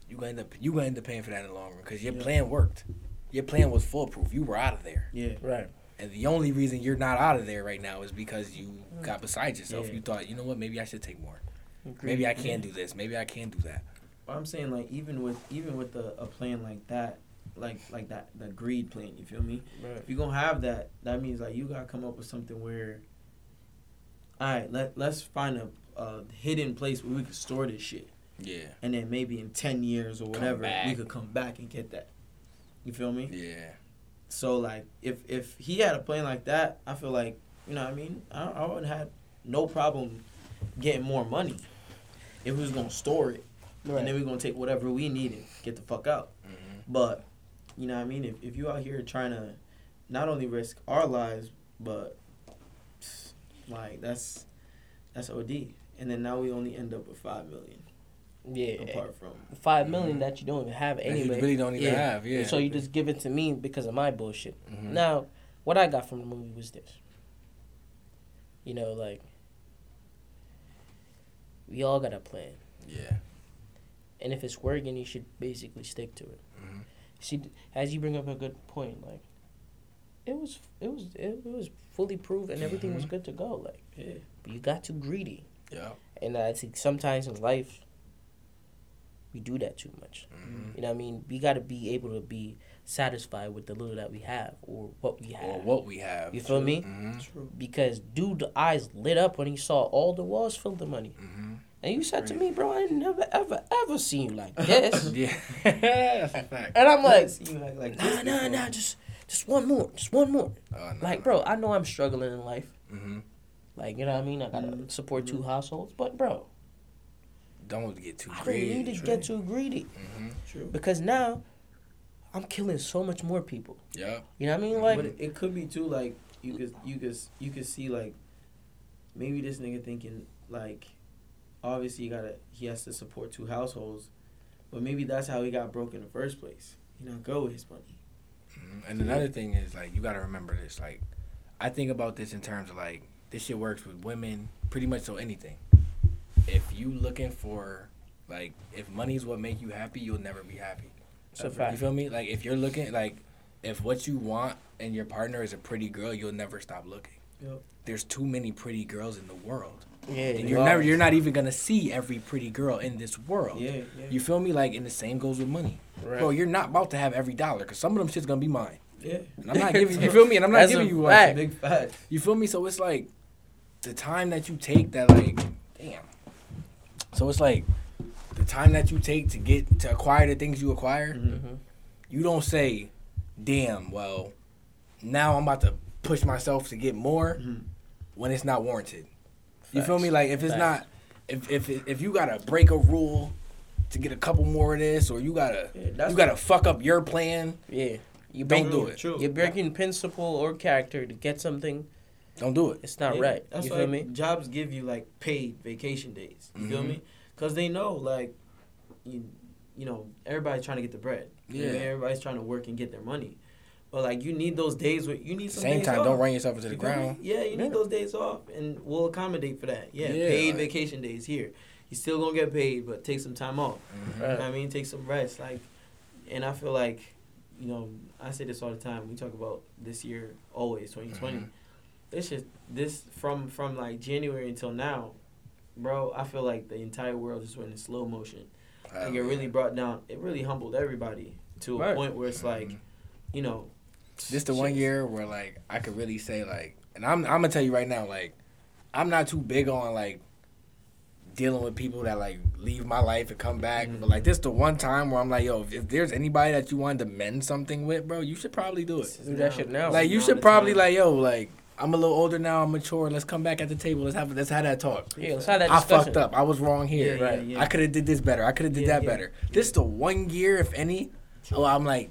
you gonna end up you gonna end up paying for that in the long run because your Yeah. plan worked. Your plan was foolproof. You were out of there. Yeah, Right. And the only reason you're not out of there right now is because you mm. got beside yourself. Yeah. You thought, you know what, maybe I should take more. Maybe I mm-hmm. can do this. Maybe I can do that. But I'm saying like even with even with a, a plan like that, like like that the greed plan, you feel me? Right. if you're gonna have that, that means like you gotta come up with something where, all right, let let's find a, a hidden place where we could store this shit, Yeah. and then maybe in ten years or whatever, we could come back and get that. You feel me? Yeah. So like, if if he had a plan like that, I feel like you know what I mean. I I would have no problem getting more money if we was gonna store it, Right. and then we're gonna take whatever we needed, get the fuck out. hmm But you know what I mean? If if you out here trying to not only risk our lives, but like that's that's OD. And then now we only end up with five million. Yeah. Apart from Five million that you don't even have That anyway. you really don't even Yeah. have. Yeah. So you just give it to me because of my bullshit. Mhm. Now, what I got from the movie was this. You know, like we all got a plan, Yeah. and if it's working, you should basically stick to it. Mhm. See, as you bring up a good point, like it was, it was, it, was fully proved, and everything was Mhm. good to go. Like, yeah, but you got too greedy, Yeah. and I think sometimes in life we do that too much. hmm You know what I mean? We got to be able to be satisfied with the little that we have or what we have. Or what we have. You feel me? hmm true. Because dude, the eyes lit up when he saw all the walls filled with money. hmm And you said to me, bro, I never, ever, ever seen you like this. Yeah. That's a fact. and I'm like, like, like nah, nah, nah, just, just one more, just one more. Oh, no, Like, bro, I know I'm struggling in life. hmm Like, you know what I mean? I gotta Mhm. support two Mhm. households. But, bro, Don't get too I don't greedy. need to get too greedy. hmm True. Because now, I'm killing so much more people. Yeah. You know what I mean? Like, but it, it could be too like you could you could you could see like maybe this nigga thinking like obviously you gotta he has to support two households, but maybe that's how he got broke in the first place. You know, go with his money. Mhm. And another thing is like you got to remember this. Like, I think about this in terms of like this shit works with women pretty much so anything. If you looking for like if money's what make you happy, you'll never be happy. it's a You feel me? Like if you're looking like if what you want and your partner is a pretty girl, you'll never stop looking. Yep. There's too many pretty girls in the world. Yeah, And you you're are. never you're not even gonna see every pretty girl in this world. Yeah, yeah. You feel me? Like and the same goes with money. Right. Bro, you're not about to have every dollar because some of them shit's gonna be mine. yeah. And I'm not giving you feel me? And I'm not That's giving a you one. Big fat. You feel me? So it's like the time that you take that like damn. So it's like the time that you take to get to acquire the things you acquire, Mhm. Mhm. you don't say, damn, well, now I'm about to push myself to get more Mhm. when it's not warranted. You feel me? Like if it's Facts. not if if if you gotta break a rule to get a couple more of this or you gotta Yeah, you gotta fuck up your plan Yeah. You Don't break- do it. True. You're breaking principle or character to get something. Don't do it. It's not Yeah, right. That's you why feel me? jobs give you like paid vacation days. You feel Mhm. me? Because they know like, you, you know, everybody's trying to get the bread. You know what I mean? Yeah. everybody's trying to work and get their money. But like, you need those days where you need At the some same days time, off. don't run yourself into the You ground. Yeah, you need Yeah. those days off, and we'll accommodate for that. Yeah, Yeah, paid like- vacation days here. You still gonna get paid, but take some time off. Mhm. You know Right. I mean, take some rest. Like, and I feel like, you know, I say this all the time. We talk about this year, always 2020. Mhm. This is this from from like January until now, bro. I feel like the entire world just went in slow motion. Like it really brought down. It really humbled everybody to a Right. point where it's like, Mhm. you know, This the one year where like I could really say like, and I'm I'm gonna tell you right now like, I'm not too big on like dealing with people that like leave my life and come back. Mhm. But like this the one time where I'm like, yo, if, if there's anybody that you wanted to mend something with, bro, you should probably do it. Do that shit now. Like you now should probably time. like, yo, like I'm a little older now, I'm mature. Let's come back at the table. Let's have let's have that talk. yeah, let's have that Discussion. I fucked up. I was wrong here. Yeah, Right. yeah, yeah. I could have did this better. I could have did Yeah, that yeah. better. This the one year, if any. Oh, I'm like,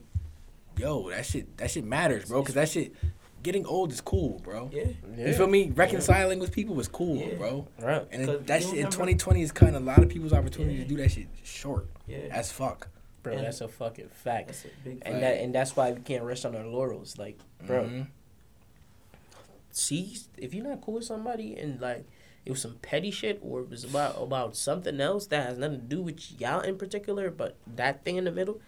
yo, that shit, that shit matters, bro. Cause that shit, getting old is cool, bro. yeah. Yeah. You feel me? Reconciling with people is cool, Yeah. bro. Right. And it, that shit in 2020 is cutting a lot of people's opportunity Yeah. to do that shit short Yeah, as fuck. Bro, Yeah. that's a fucking fact. that's a big. And fact. that and that's why we can't rest on our laurels. Like, bro, Mhm. See if you're not cool with somebody and like it was some petty shit or it was about about something else that has nothing to do with y'all in particular, but that thing in the middle,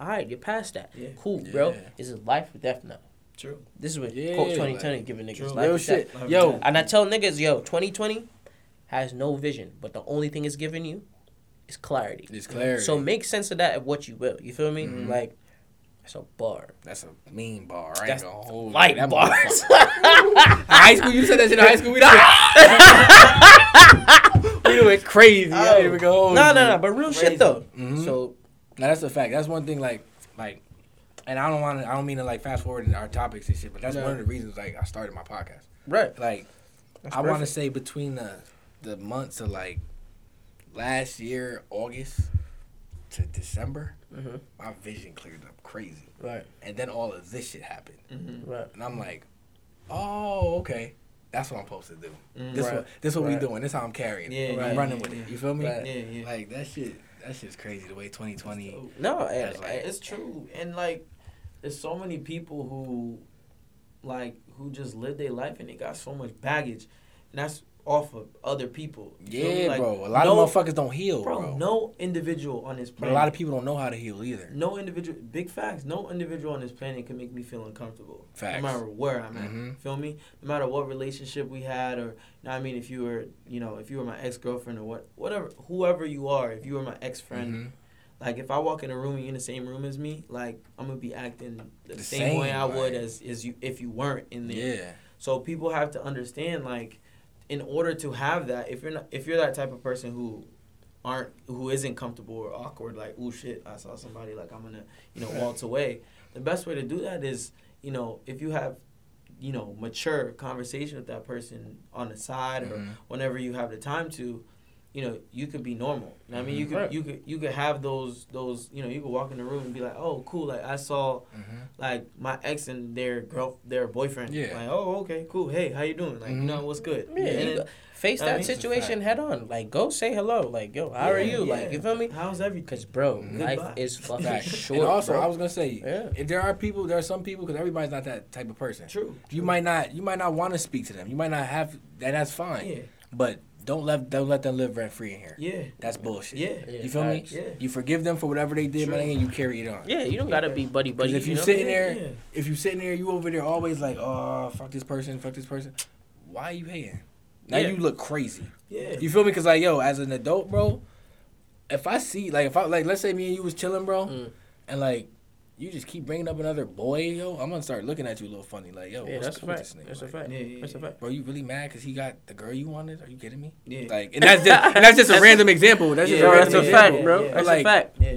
all right, you're past that. Yeah. Cool, bro. Yeah. This is life or death now. True. This is what Yeah, quote 2020 like, giving niggas true. life Real shit. death. Yo. And I tell niggas, yo, 2020 has no vision, but the only thing it's giving you is clarity. it's clarity. So make sense of that of what you will. You feel me? Mhm. Like, that's a bar. that's a mean bar. I ain't That's gonna hold. Light That bars. high school, you said that shit in high school. We done, we went crazy. I ain't even gonna hold no, no, no, but real Crazy. shit though. Mhm. So Now that's a fact. That's one thing. Like, like, and I don't want to. I don't mean to like fast forward in our topics and shit. But that's No. one of the reasons like I started my podcast. right, Like, That's I want to say between the the months of like last year August to December, hmm my vision cleared up crazy, right, and then all of this shit happened, Mm-hmm. right. and I'm like, oh, okay. That's what I'm supposed to do. Mm-hmm. This Right. what this what we Right. doing. This how I'm carrying. Yeah, it. yeah, I'm running yeah, with yeah. it. You feel me? Right. Yeah, yeah. Like that shit. That shit's crazy. The way 2020. So- No, and, like- It's true, and like, there's so many people who, like, who just live their life and they got so much baggage, and that's off of other people. You feel me? Yeah, Like, bro. A lot no- of motherfuckers don't heal, bro, bro. No individual on this But planet. a lot of people don't know how to heal either. no individual. Big facts. No individual on this planet can make me feel uncomfortable. Facts. No matter where I'm at. Mhm. Feel me? No matter what relationship we had, or you know I mean, if you were, you know, if you were my ex girlfriend or what, whatever, whoever you are, if you were my ex friend. Mhm. Like if I walk in a room and you're in the same room as me, like I'm gonna be acting the, The same, same, way I would like- as as you if you weren't in there. Yeah. So people have to understand like in order to have that, if you're not if you're that type of person who aren't who isn't comfortable or awkward, like, oh shit, I saw somebody like I'm gonna, you know, waltz away. The best way to do that is, you know, if you have you know, mature conversation with that person on the side or Mhm. whenever you have the time to, you know, you could be normal. You know I mean, you could Right. you could you could have those those you know you could walk in the room and be like, oh cool, like I saw Mhm. like my ex and their girl their boyfriend. Yeah. Like oh okay cool hey how you doing like you Mhm. know what's good. yeah, And then, go- face I that mean- situation head on. Like, go say hello. Like, yo, how are you? yeah. Like, you feel me? How's everything? Because, bro, life is fucking short. and also, bro. I was gonna say, Yeah. if there are people, there are some people because everybody's not that type of person. True. You might not, you might not want to speak to them. You might not have, and that's fine. Yeah. But don't let don't let them live rent free in here. Yeah. That's bullshit. Yeah. Yeah, You feel facts. me? Yeah. You forgive them for whatever they did, True. man, and you carry it on. Yeah, you don't gotta be buddy buddy. Because if you know? sitting Yeah, there, yeah. if you sitting there, you over there always like, oh, fuck this person, fuck this person. Why are you hating? Now Yeah. you look crazy. Yeah. You feel me? Cause like, yo, as an adult, bro, if I see, like, if I like, let's say me and you was chilling, bro, Mm. and like, you just keep bringing up another boy, yo, I'm gonna start looking at you a little funny, like, yo, Yeah, what's that's a with fact. this nigga? That's a fact. Yeah, yeah, That's a fact. Bro, you really mad because he got the girl you wanted? Are you kidding me? Yeah. Like, and that's just, and that's just a That's- random example. That's just Yeah, a random that's a fact, example. bro. yeah. That's Like- a fact. yeah.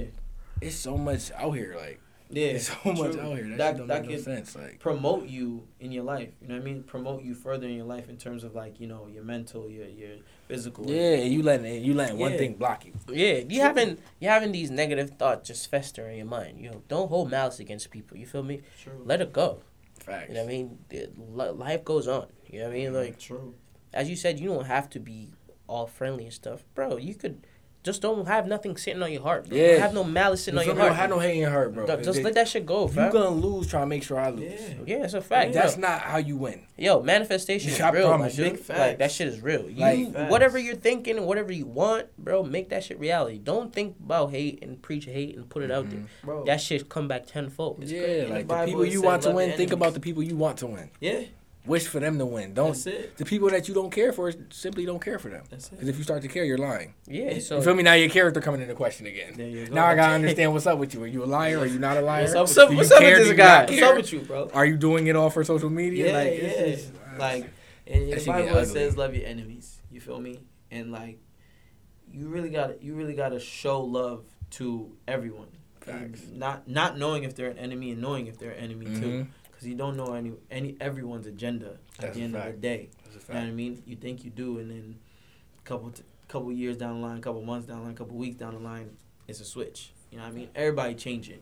It's so much out here, like, Yeah, There's so much out here that, That- don't that make no sense. Like, promote you in your life. You know what I mean? Promote you further in your life in terms of like you know your mental, your your physical. yeah, you letting you letting one thing block you. Yeah, you having you having these negative thoughts just fester in your mind. You know, don't hold malice against people. You feel me? True. Let it go. Facts. You know what I mean? It- Life goes on. You know what I mean? Mm-hmm. Like True. as you said, you don't have to be all friendly and stuff, bro. You could just don't have nothing sitting on your heart. Bro. Yeah. Don't have no malice sitting You on your heart. Don't have no hate in your heart, bro. Just they- let that shit go, You fam. gonna lose trying to make sure I lose. Yeah. Yeah, it's a fact. That's not how you win. yo, manifestation is I real, promise my you. dude. Like that shit is real. You Like- whatever you're thinking and whatever you want, bro, make that shit reality. Don't think about hate and preach hate and put it out there. Mhm. Bro. That shit come back tenfold. It's Yeah, great. In the like the people you want to win, your think about the people you want to win. yeah. Wish for them to win. Don't the people that you don't care for simply don't care for them. That's Because if you start to care, you're lying. Yeah, so you feel me? Now your character coming into question again. There you go. Now I gotta understand what's up with you. Are you a liar? Are you not a liar? What's up, What's up- what's up with this guy? What's up with you, bro? Are you doing it all for social media? Yeah, like, yeah. is- Like in, in That the shit get Bible says love your enemies. You feel me? And like you really got you really got to show love to everyone. Facts. Not not knowing if they're an enemy and knowing if they're an enemy too, Mhm. Because you don't know any any everyone's agenda at That's the a end of the day. That's a You know what I mean? You think you do, and then a couple t- couple years down the line, couple months down the line, couple weeks down the line, it's a switch. You know what I mean? Everybody changing,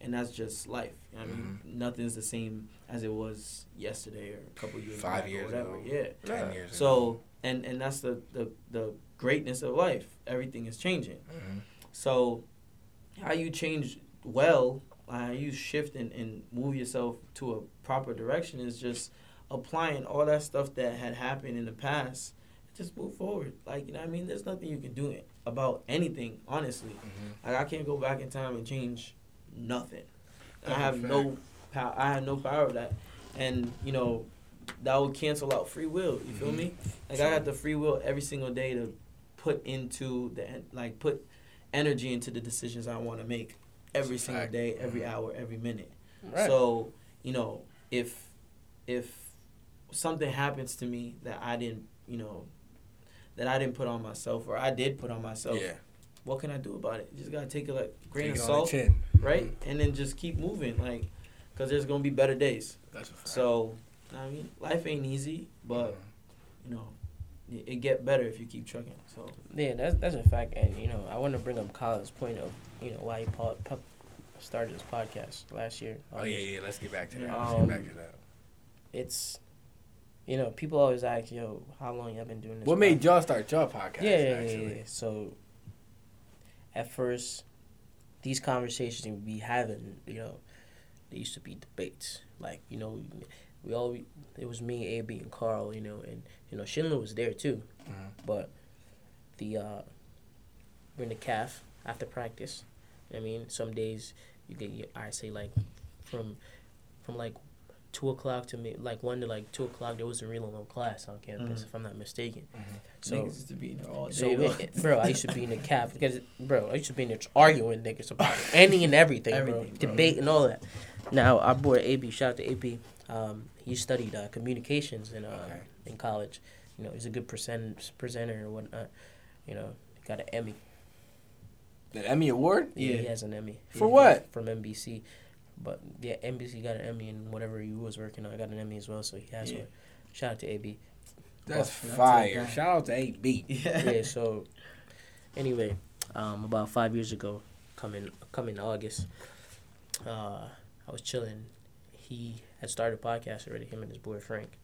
and that's just life. You know what I mean? Mm-hmm. Nothing's the same as it was yesterday or a couple years Five back years or whatever. ago. Yeah. Ten years. So and and that's the the the greatness of life. Everything is changing. Mhm. So how you change well, how you shift and, and move yourself to a proper direction is just applying all that stuff that had happened in the past. Just move forward. Like, you know what I mean? There's nothing you can do about anything, honestly. Mhm. Like I can't go back in time and change nothing. I have fact. no power I have no power of that. And, you know, that would cancel out free will. You feel Mhm. me? Like I got the free will every single day to put into the like put energy into the decisions I want to make every That's single fact. day, every Mhm. hour, every minute. right. So, you know, if if something happens to me that I didn't, you know, that I didn't put on myself or I did put on myself, yeah. what can I do about it? You just gotta take it like grain Take of it on the salt, chin. right? And then just keep moving, like, cause there's gonna be better days. That's a fact. So, I mean, life ain't easy, but you know, it, it get better if you keep trucking. So, Yeah, that's that's a fact, and you know, I want to bring up Kyle's point of you know why he po- po- started this podcast last year. Oh yeah, yeah. Let's get back to that. Yeah. Let's Um, get back to that. It's, you know, people always ask, "Yo, how long y'all been doing this?" What made podcast?" y'all start your podcast? Yeah, yeah, yeah, actually? yeah. So, at first, these conversations we be having, you know, they used to be debates. Like, you know, we all it was me, AB, and Carl, you know, and you know Schindler was there too. Mhm. But the uh, we're in the calf after practice. I mean, some days you get your I say like from from like two o'clock to me like one to like two o'clock. There wasn't really no class on campus, Mhm. if I'm not mistaken. Mhm. So. niggas used to be there all day. So, bro, I used to be in the cab because, bro, I used to be in there arguing niggas about any and everything, Everything, bro. bro. Debate and all that. Now, our boy AB, shout out to AB. Um, he studied uh, communications in uh, Okay. in college. You know, he's a good present, presenter and whatnot. You know, he got an Emmy. The Emmy Award? Yeah, he has an Emmy. For From- what? From NBC. But yeah, NBC got an Emmy and whatever he was working on, I got an Emmy as well. So he has Yeah. one. Shout out to AB. That's That's fire. a- Shout out to AB. yeah. yeah. So, anyway, um, about five years ago, coming coming August, uh, I was chilling. He had started a podcast already. Him and his boy Frank.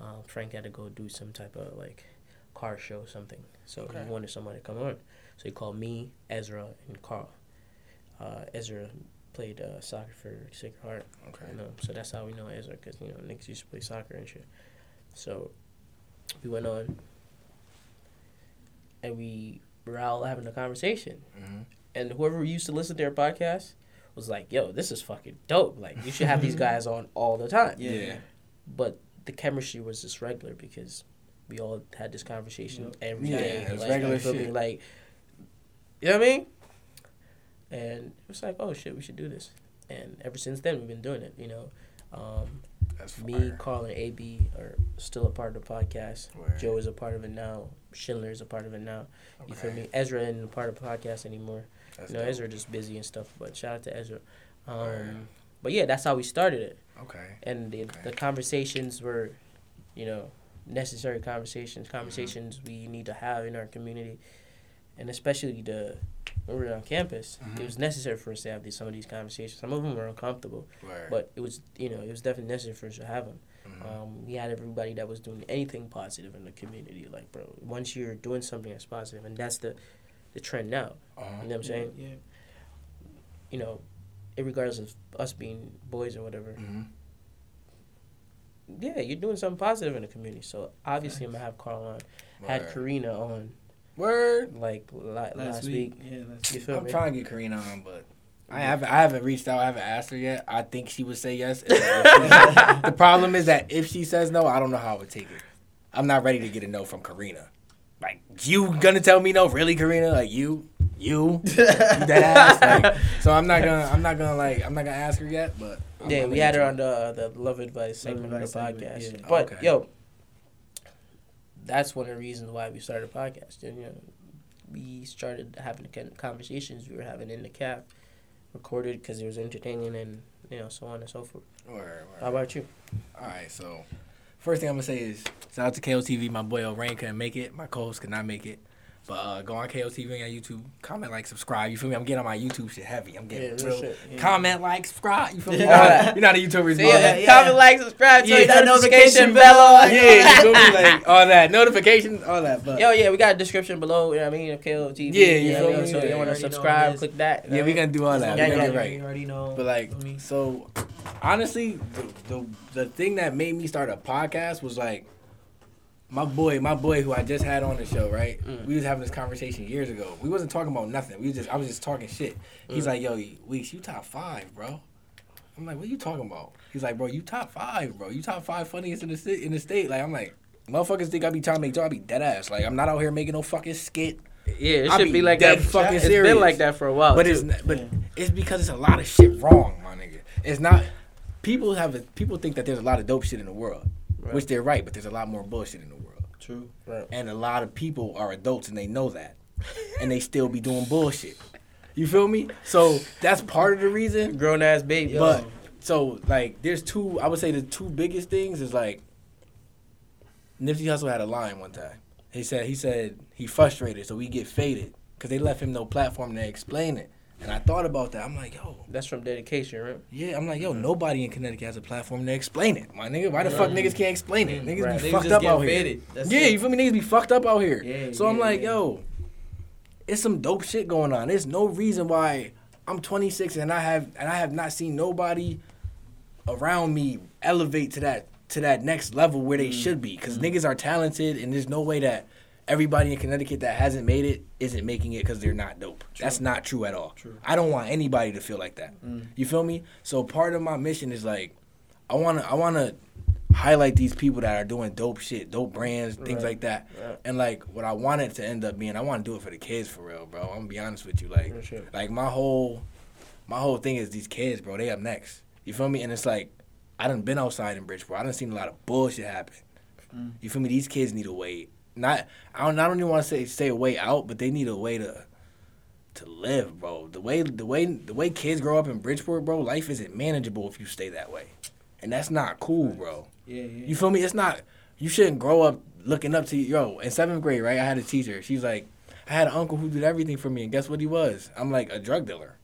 Um, Frank had to go do some type of like car show or something. So Okay. he wanted somebody to come on. So he called me, Ezra, and Carl. Uh, Ezra played uh, soccer for Sacred Heart. Okay. You know, so that's how we know Ezra, because you know niggas used to play soccer and shit. So we went on, and we were all having a conversation, Mhm. and whoever used to listen to their podcast was like, "Yo, this is fucking dope! Like, you should have these guys on all the time." Yeah. Yeah. But the chemistry was just regular because we all had this conversation Yep. every Yeah, day. it was like, regular you me? shit. Like, you know what I mean? And it was like, oh shit, we should do this. And ever since then, we've been doing it. You know, um, That's me, Carl, and AB are still a part of the podcast. Word. Joe is a part of it now. Schindler is a part of it now. You feel Okay. me? Ezra isn't a part of the podcast anymore. That's you know, dope. Ezra just busy and stuff. But shout out to Ezra. Um, Word. but yeah, that's how we started it, Okay. and the, Okay. the conversations were, you know, necessary conversations, conversations we need to have in our community, and especially the when we were on campus, Mhm. it was necessary for us to have these some of these conversations. Some of them were uncomfortable, Word. but it was you know it was definitely necessary for us to have them. Mhm. Um, we had everybody that was doing anything positive in the community. Like, bro, once you're doing something that's positive, and that's the the trend now. Uh-huh. You know what I'm saying? Yeah. You know, regardless of us being boys or whatever. Mhm. Yeah, you're doing something positive in the community. So obviously, I'm gonna have Carl on. Had Karina on Word. like last, Last, week. week. Yeah, last week. I'm me? trying to get Karina on, but I haven't. I haven't reached out. I haven't asked her yet. I think she would say yes. The problem is that if she says no, I don't know how I would take it. I'm not ready to get a no from Karina. Like you gonna tell me no? Really, Karina? Like you, you, that ass. Like, so I'm not gonna. I'm not gonna like. I'm not gonna ask her yet. But I'm Yeah, we had her on the uh, the love advice Love segment Advice of the segment, podcast. yeah. But Okay. yo, that's one of the reasons why we started a podcast. You know, we started having the conversations we were having in the cab, recorded because it was entertaining and you know so on and so forth. Word, word. How about you? All right, so first thing I'm gonna say is shout out to KOTV. My boy O'Rain couldn't make it. My co-host could not make it. But uh, go on KOTV on YouTube. Comment, like, subscribe. You feel me? I'm getting on my YouTube shit heavy. I'm getting Yeah, real shit. Yeah. Comment, like, subscribe. You feel me? Yeah. You're not a know how the See do ya. all that. yeah. Comment, like, subscribe, Yeah, turn that that notification bell on. Yeah, you feel me? Like all that notifications, all that. But Yo, yeah, we got a description below. You know what I mean? of KOTV. Yeah, you you know feel what I mean? me? So Yeah, you want to subscribe? Click that. yeah, we what gonna do all that. Yeah, yeah, right. You already know. But like, so honestly, the, the the thing that made me start a podcast was like my boy, my boy who I just had on the show, right? Mm. We was having this conversation years ago. We wasn't talking about nothing. We was just I was just talking shit. He's Mm. like, "Yo, Weeks, you top five, bro." I'm like, "What are you talking about?" He's like, "Bro, you top five, bro. You top five funniest in the city, in the state." Like, I'm like, motherfuckers think I be trying to make joke. I be dead ass. Like, I'm not out here making no fucking skit. Yeah, it I should be be like that. fucking It's serious. been like that for a while. but too. it's not, but Yeah. it's because it's a lot of shit wrong, my nigga. It's not. People have a, people think that there's a lot of dope shit in the world, Right. which they're right, but there's a lot more bullshit in the world, True. and a lot of people are adults and they know that, and they still be doing bullshit. You feel me? So that's part of the reason. grown ass baby. But so like, there's two. I would say the two biggest things is like, Nipsey Hussle had a line one time. He said he said he frustrated, so we get faded because they left him no platform to explain it. And I thought about that. I'm like, yo, that's from dedication, right? yeah. I'm like, yo, nobody in Connecticut has a platform to explain it, my nigga. Why the fuck niggas can't explain it? Mm, Niggas right. be Niggas fucked up out here. Yeah, it. you feel me? Niggas be fucked up out here. Yeah, so I'm like, yeah. yo, it's some dope shit going on. There's no reason why I'm 26 and I have and I have not seen nobody around me elevate to that to that next level where they Mm. should be. Because Mm. niggas are talented and there's no way that everybody in Connecticut that hasn't made it isn't making it because they're not dope. That's not true at all. True. I don't want anybody to feel like that. Mm. You feel me? So part of my mission is like, I wanna I wanna highlight these people that are doing dope shit, dope brands, things Right. like that. Right. And like what I want it to end up being, I want to do it for the kids for real, bro. I'm gonna be honest with you, like, sure. like my whole, my whole thing is these kids, bro. They up next. You feel me? And it's like, I done been outside in Bridgeport. I done seen a lot of bullshit happen. Mm. You feel me? These kids need a way. Not, I don't, I don't even want to say say a way out, but they need a way to, to live, bro. The way, the way, the way kids grow up in Bridgeport, bro. Life isn't manageable if you stay that way, and that's not cool, bro. Yeah, yeah. You feel me? It's not. You shouldn't grow up looking up to yo. In seventh grade, right? I had a teacher. She's like, I had an uncle who did everything for me, and guess what he was? I'm like a drug dealer.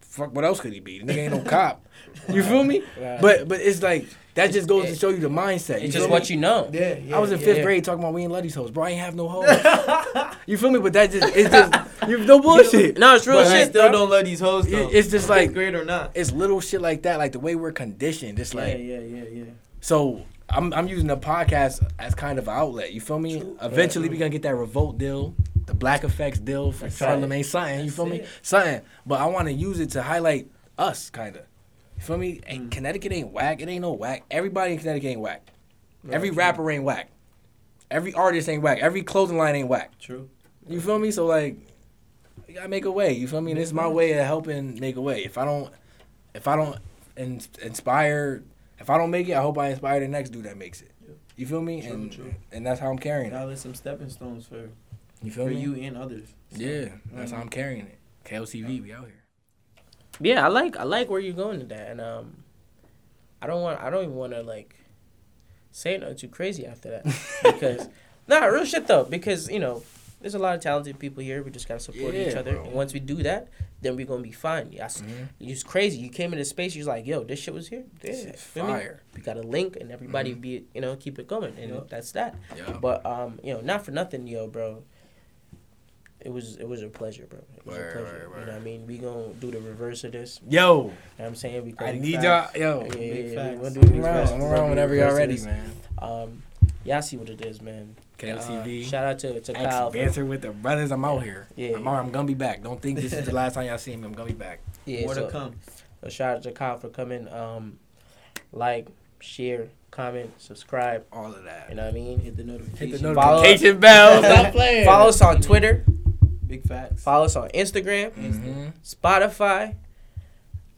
Fuck, what else could he be? The nigga ain't no cop. You feel me? But but it's like that just goes to show you the mindset. You It's just me? what you know. yeah, yeah. I was in yeah, fifth yeah. grade talking about we ain't love these hoes, bro. I ain't have no hoes. you feel me? But that just it's just you no bullshit. No, it's real But I shit. still bro. don't love these hoes It- it's just like Fifth grade or not. it's little shit like that, like the way we're conditioned. It's like yeah, yeah, yeah, yeah. So I'm I'm using the podcast as kind of an outlet. You feel me? True. Eventually Yeah. we gonna get that revolt deal, the Black Effects deal for That's Charlamagne something. You That's feel me? it. Something. But I want to use it to highlight us, kind of. You feel me? Hey, Mm. Connecticut ain't whack. It ain't no whack. Everybody in Connecticut ain't whack. Every Right. rapper ain't whack. Every artist ain't whack. Every clothing line ain't whack. True. You feel me? So like, you gotta make a way. You feel me? And this is my way of helping make a way. If I don't, if I don't in, inspire, if I don't make it, I hope I inspire the next dude that makes it. Yeah. You feel me? True, and true. and that's how I'm carrying it. Now there's some stepping stones for You feel for me? you and others. So, Yeah, that's how mhm. I'm carrying it. KOTV, we out here. Yeah, I like I like where you're going with that, and um, I don't want I don't even want to like say nothing too crazy after that because nah, real shit though because you know there's a lot of talented people here. We just gotta support each other, bro. and once we do that, then we're gonna be fine. Yeah, Mhm. it's crazy. You came into space, you're like, yo, this shit was here. Yeah, This fire. We got a link, and everybody Mhm. be you know keep it going, and Yup. that's that. Yeah. But um, you know, not for nothing, yo, bro. It was it was a pleasure, bro. It was Word, a pleasure. word, You know what I mean? We gonna do the reverse of this. Yo, You know what I'm saying? We I gonna- need facts. y'all. Yo, Yeah, yeah, yeah, facts. we gonna do I'm these around, reverse- I'm around whenever y'all of ready, this. man. Um, y'all see what it is, man. KOTV. Uh, shout out to to Kyle. Banter with the brothers. I'm out here. Yeah. I'm, out, I'm gonna be back. Don't think this is the last time y'all see me. I'm gonna be back. Yeah, More so, to come. so shout out to Kyle for coming. Um, like, share, comment, subscribe. All of that. You know what I mean? Hit the notification. Hit the Follow- notification bell. Stop playing. Follow us on Twitter. Big facts. Follow us on Instagram, Mhm. Spotify,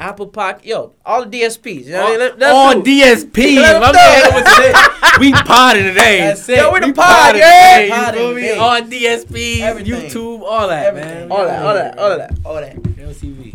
Apple Pod. Yo, all the DSPs. You know what I mean? Let- let on them do- DSP. Let 'em My man was saying, we potted today. That's it. Yo, we the We pod, potted yeah. today, you Potted feel me? today. On DSP, Everything. YouTube, all that, Everything. man. All that, all that, all that, all that. LTV.